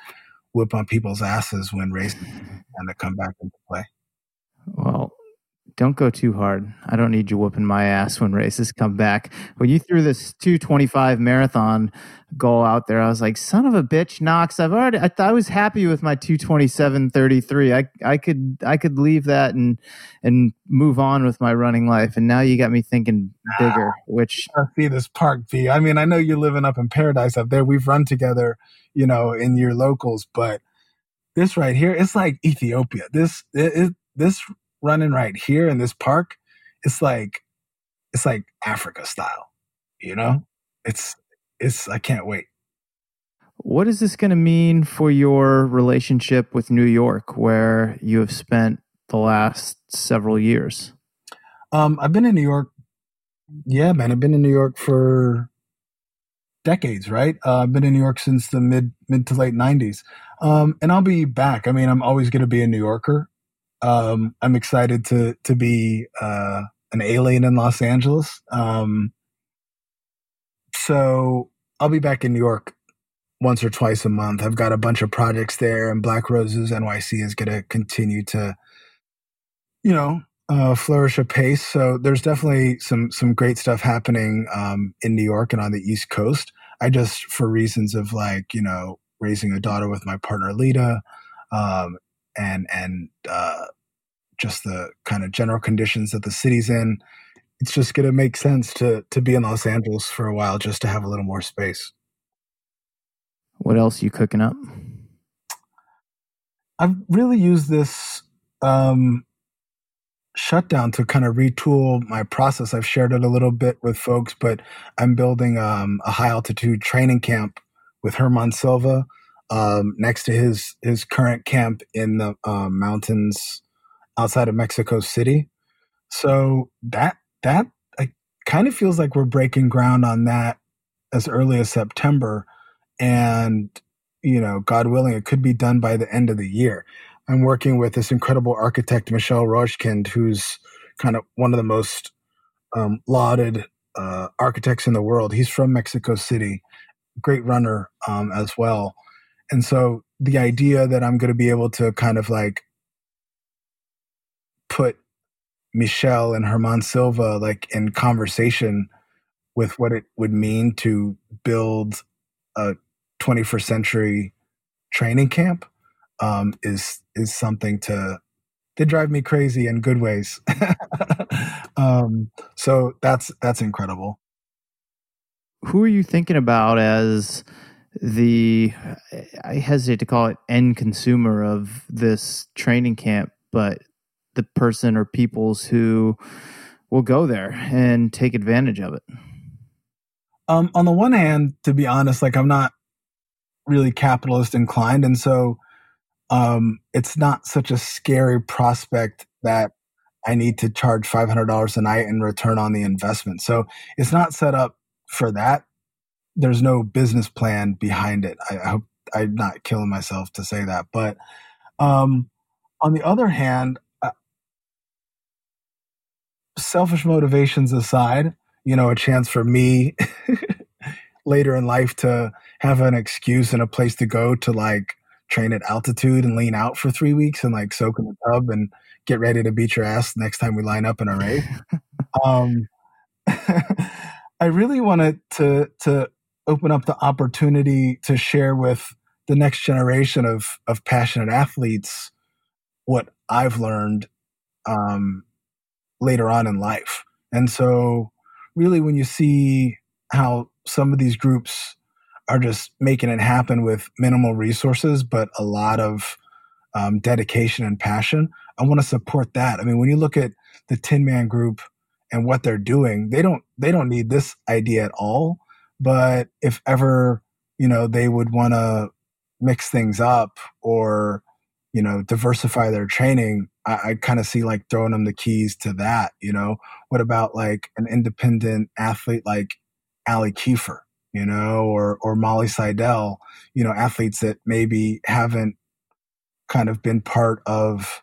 Speaker 1: whip on people's asses when races and to come back into play.
Speaker 2: Well, don't go too hard. I don't need you whooping my ass when races come back. When you threw this 225 marathon goal out there, I was like, son of a bitch, Knox. I've already I, I was happy with my 227.33. I I could I could leave that and and move on with my running life. And now you got me thinking bigger, ah. which
Speaker 1: I see this park V. I mean, I know you're living up in paradise up there. We've run together, you know, in your locals, but this right here, it's like Ethiopia. This it, it, this running right here in this park, it's like it's like Africa style. You know, it's it's I can't wait.
Speaker 2: What is this going to mean for your relationship with New York, where you have spent the last several years?
Speaker 1: Um, I've been in New York. Yeah, man, I've been in New York for decades, right? Uh, I've been in New York since the mid mid to late '90s, um, and I'll be back. I mean, I'm always going to be a New Yorker. Um, I'm excited to to be uh, an alien in Los Angeles. Um, so I'll be back in New York once or twice a month. I've got a bunch of projects there, and Black Roses NYC is going to continue to, you know, uh, flourish apace. So there's definitely some some great stuff happening um, in New York and on the East Coast. I just, for reasons of like you know raising a daughter with my partner Lita, um, and and uh, just the kind of general conditions that the city's in, it's just going to make sense to to be in Los Angeles for a while just to have a little more space.
Speaker 2: What else you cooking up?
Speaker 1: I've really used this um, shutdown to kind of retool my process. I've shared it a little bit with folks, but I'm building um, a high altitude training camp with Germán Silva um, next to his his current camp in the uh, mountains outside of Mexico City. So that that I, kind of feels like we're breaking ground on that as early as September, and you know, God willing, it could be done by the end of the year. I'm working with this incredible architect, Michel Rojkind, who's kind of one of the most um, lauded uh, architects in the world. He's from Mexico City, great runner um, as well. And so the idea that I'm going to be able to kind of like put Michel and Germán Silva like in conversation with what it would mean to build a 21st century training camp um, is is something to to drive me crazy in good ways. um, so that's that's incredible.
Speaker 2: Who are you thinking about as the I hesitate to call it end consumer of this training camp, but the person or peoples who will go there and take advantage of it?
Speaker 1: Um, on the one hand, to be honest, like I'm not really capitalist inclined, and so um, it's not such a scary prospect that I need to charge five hundred dollars a night and return on the investment. So it's not set up for that. There's no business plan behind it. I, I hope I'm not killing myself to say that, but um, on the other hand, selfish motivations aside, you know, a chance for me later in life to have an excuse and a place to go to like train at altitude and lean out for three weeks and like soak in the tub and get ready to beat your ass next time we line up in a race. um, I really wanted to to open up the opportunity to share with the next generation of of passionate athletes what I've learned um, later on in life. And so, really, when you see how some of these groups are just making it happen with minimal resources, but a lot of um, dedication and passion, I want to support that. I mean, when you look at the Tinman Group and what they're doing, they don't they don't need this idea at all. But if ever you know they would want to mix things up or you know diversify their training i, I kind of see like throwing them the keys to that you know? What about like an independent athlete like allie kieffer you know or or molly seidel you know athletes that maybe haven't kind of been part of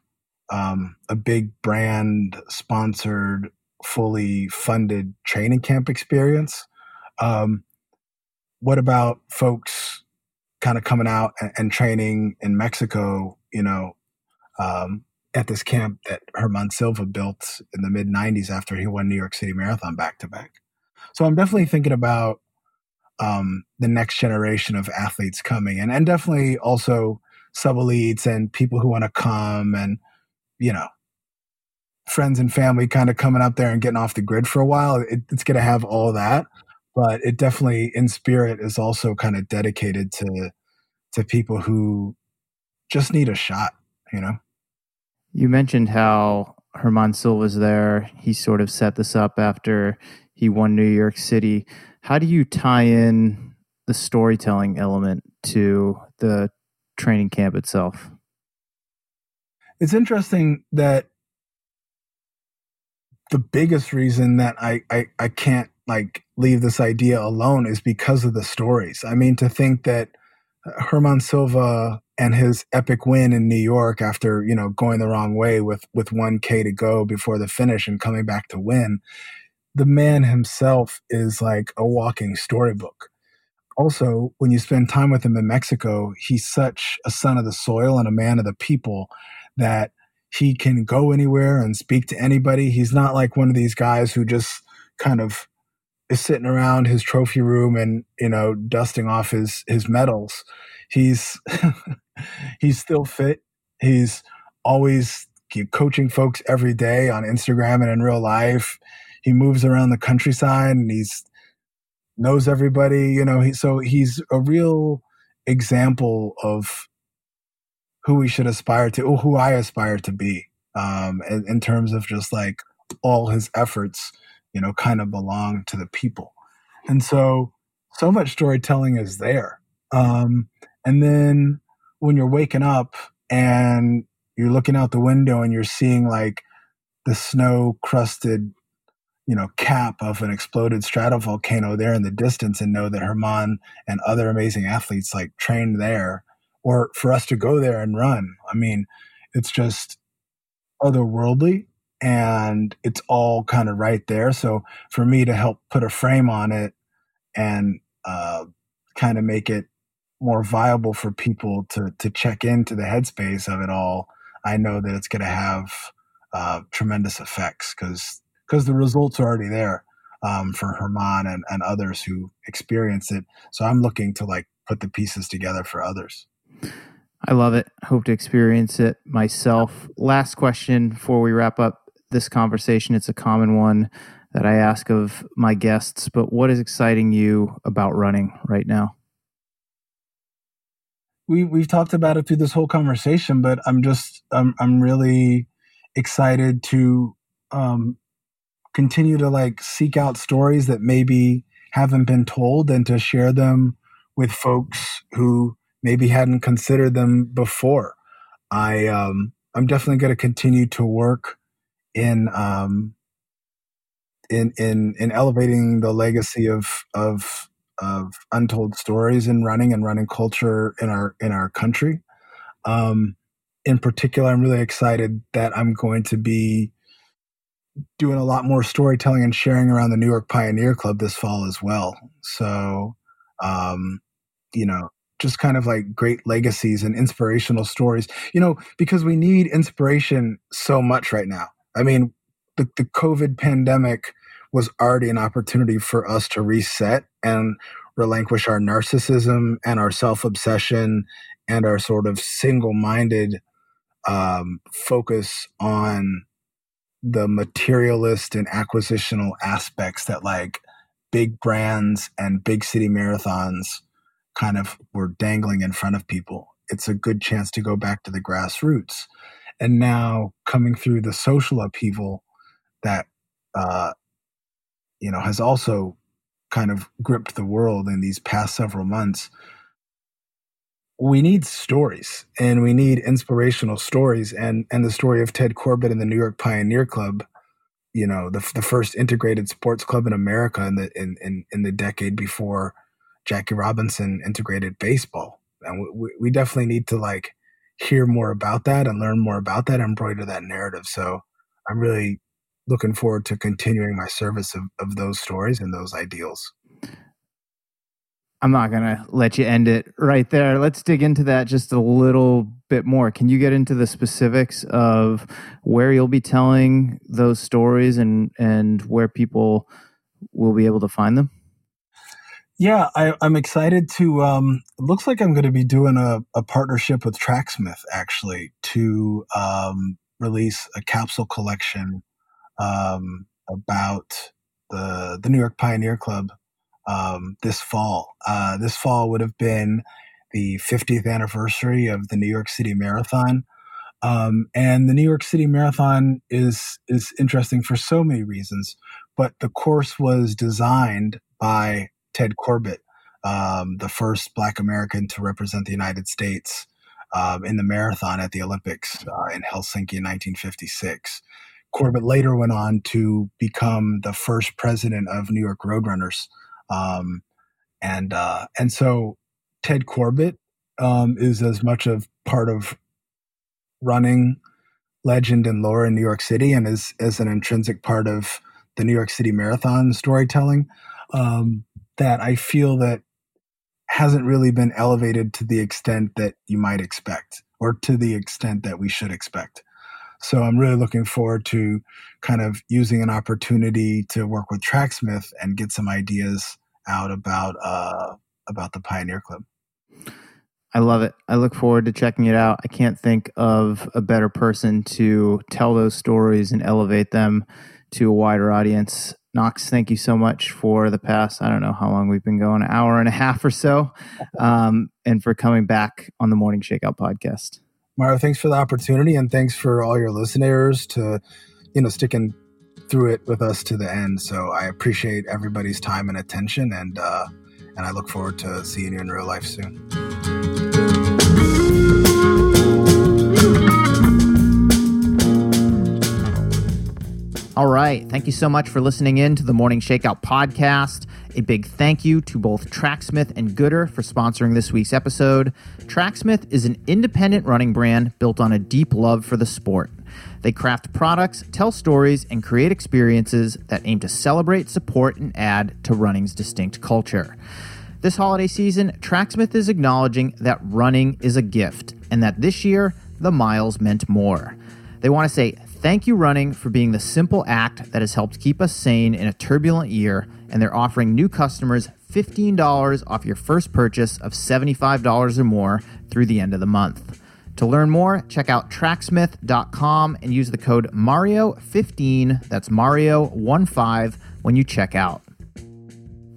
Speaker 1: um, a big brand sponsored fully funded training camp experience? Um, what about folks kind of coming out and, and training in mexico you know, um, at this camp that Germán Silva built in the mid 90s after he won New York City Marathon back to back. So I'm definitely thinking about um, the next generation of athletes coming and, and definitely also sub elites and people who want to come and, you know, friends and family kind of coming up there and getting off the grid for a while. It, it's going to have all that, but it definitely in spirit is also kind of dedicated to to people who just need a shot, you know?
Speaker 2: You mentioned how Germán Silva's there. He sort of set this up after he won New York City. How do you tie in the storytelling element to the training camp itself?
Speaker 1: It's interesting that the biggest reason that I, I, I can't like leave this idea alone is because of the stories. I mean, to think that uh, Germán Silva and his epic win in New York after you know going the wrong way with with 1k to go before the finish and coming back to win the man himself is like a walking storybook also when you spend time with him in Mexico he's such a son of the soil and a man of the people that he can go anywhere and speak to anybody he's not like one of these guys who just kind of is sitting around his trophy room and you know dusting off his his medals he's he's still fit. He's always coaching folks every day on Instagram and in real life. he moves around the countryside and he's knows everybody. You know, he so he's a real example of who we should aspire to, who I aspire to be, um, in, in terms of just like all his efforts, you know, kind of belong to the people. And so, so much storytelling is there. Um, and then when you're waking up and you're looking out the window and you're seeing like the snow crusted, you know, cap of an exploded stratovolcano there in the distance and know that Germán and other amazing athletes like trained there or for us to go there and run. I mean, it's just otherworldly and it's all kind of right there. So for me to help put a frame on it and uh, kind of make it more viable for people to to check into the headspace of it all, I know that it's going to have uh, tremendous effects because because the results are already there um, for Germán and, and others who experience it. So I'm looking to like put the pieces together for others.
Speaker 2: I love it. Hope to experience it myself. Last question before we wrap up this conversation. It's a common one that I ask of my guests, but what is exciting you about running right now?
Speaker 1: We we've talked about it through this whole conversation, but I'm just I'm I'm really excited to um, continue to like seek out stories that maybe haven't been told and to share them with folks who maybe hadn't considered them before. I um, I'm definitely going to continue to work in um, in in in elevating the legacy of of of untold stories in running and running culture in our in our country. Um, in particular, I'm really excited that I'm going to be doing a lot more storytelling and sharing around the New York Pioneer Club this fall as well. So, um, you know, just kind of like great legacies and inspirational stories, you know, because we need inspiration so much right now. I mean, the, the COVID pandemic was already an opportunity for us to reset and relinquish our narcissism and our self obsession and our sort of single minded um, focus on the materialist and acquisitional aspects that like big brands and big city marathons kind of were dangling in front of people. It's a good chance to go back to the grassroots. And now coming through the social upheaval that, uh, you know, has also kind of gripped the world in these past several months. We need stories and we need inspirational stories. And, and the story of Ted Corbitt and the New York Pioneer Club, you know, the, the first integrated sports club in America in the, in, in, in the decade before Jackie Robinson integrated baseball. And we, we definitely need to like hear more about that and learn more about that and embroider that narrative. So I'm really looking forward to continuing my service of, of those stories and those ideals.
Speaker 2: I'm not going to let you end it right there. Let's dig into that just a little bit more. Can you get into the specifics of where you'll be telling those stories and, and where people will be able to find them?
Speaker 1: Yeah, I, am excited to. Um, it looks like I'm going to be doing a, a partnership with Tracksmith actually to um, release a capsule collection um, about the the New York Pioneer Club um, this fall. Uh, this fall would have been the 50th anniversary of the New York City Marathon. Um, and the New York City Marathon is is interesting for so many reasons, but the course was designed by Ted Corbitt, um, the first Black American to represent the United States um, in the marathon at the Olympics uh, in Helsinki in 1956. Corbitt later went on to become the first president of New York Roadrunners, um, and uh, and so Ted Corbitt um, is as much of part of running legend and lore in New York City, and is as an intrinsic part of the New York City Marathon storytelling. Um, that I feel that hasn't really been elevated to the extent that you might expect or to the extent that we should expect. So I'm really looking forward to kind of using an opportunity to work with Tracksmith and get some ideas out about uh, about the Pioneer Club.
Speaker 2: I love it. I look forward to checking it out. I can't think of a better person to tell those stories and elevate them to a wider audience. Knox, thank you so much for the past, I don't know how long we've been going, an hour and a half or so, um, and for coming back on the Morning Shakeout podcast.
Speaker 1: Mario, thanks for the opportunity and thanks for all your listeners to, you know, sticking through it with us to the end. So I appreciate everybody's time and attention and uh, and I look forward to seeing you in real life soon.
Speaker 2: All right. Thank you so much for listening in to the Morning Shakeout podcast. A big thank you to both Tracksmith and Goodr for sponsoring this week's episode. Tracksmith is an independent running brand built on a deep love for the sport. They craft products, tell stories, and create experiences that aim to celebrate, support, and add to running's distinct culture. This holiday season, Tracksmith is acknowledging that running is a gift and that this year, the miles meant more. They want to say Thank you, running, for being the simple act that has helped keep us sane in a turbulent year, and they're offering new customers $15 off your first purchase of $75 or more through the end of the month. To learn more, check out tracksmith.com and use the code Mario15, that's Mario15, when you check out.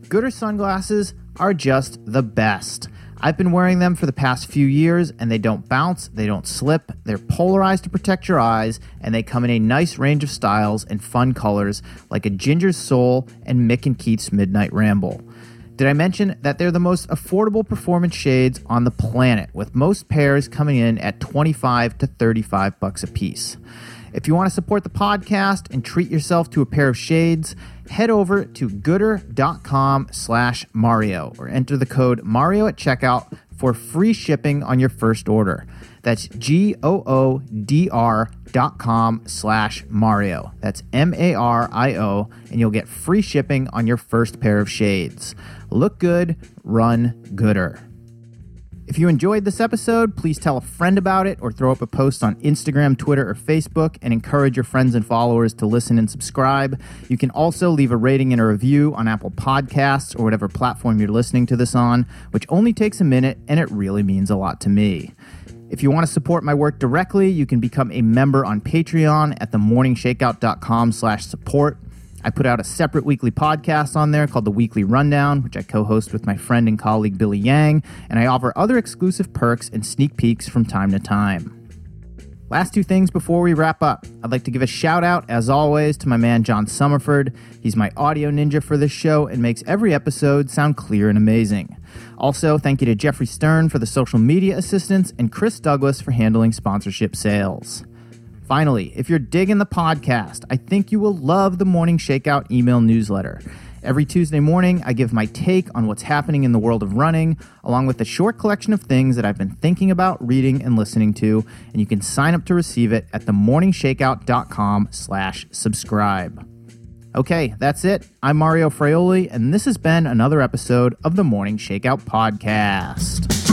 Speaker 2: Goodr sunglasses are just the best. I've been wearing them for the past few years and they don't bounce, they don't slip, they're polarized to protect your eyes, and they come in a nice range of styles and fun colors like a Ginger's Soul and Mick and Keith's Midnight Ramble. Did I mention that they're the most affordable performance shades on the planet, with most pairs coming in at 25 to 35 bucks a piece? If you want to support the podcast and treat yourself to a pair of shades, head over to goodr.com slash Mario or enter the code Mario at checkout for free shipping on your first order. That's G O O D R dot com slash Mario. That's M A R I O, and you'll get free shipping on your first pair of shades. Look good, run gooder. If you enjoyed this episode, please tell a friend about it or throw up a post on Instagram, Twitter, or Facebook and encourage your friends and followers to listen and subscribe. You can also leave a rating and a review on Apple Podcasts or whatever platform you're listening to this on, which only takes a minute and it really means a lot to me. If you want to support my work directly, you can become a member on Patreon at themorningshakeout.com slash support. I put out a separate weekly podcast on there called The Weekly Rundown, which I co host with my friend and colleague Billy Yang, and I offer other exclusive perks and sneak peeks from time to time. Last two things before we wrap up. I'd like to give a shout out, as always, to my man John Summerford. He's my audio ninja for this show and makes every episode sound clear and amazing. Also, thank you to Jeffrey Stern for the social media assistance and Chris Douglas for handling sponsorship sales. Finally, if you're digging the podcast, I think you will love the Morning Shakeout email newsletter. Every Tuesday morning, I give my take on what's happening in the world of running, along with a short collection of things that I've been thinking about reading and listening to, and you can sign up to receive it at themorningshakeout.com slash subscribe. Okay, that's it. I'm Mario Fraioli, and this has been another episode of the Morning Shakeout Podcast.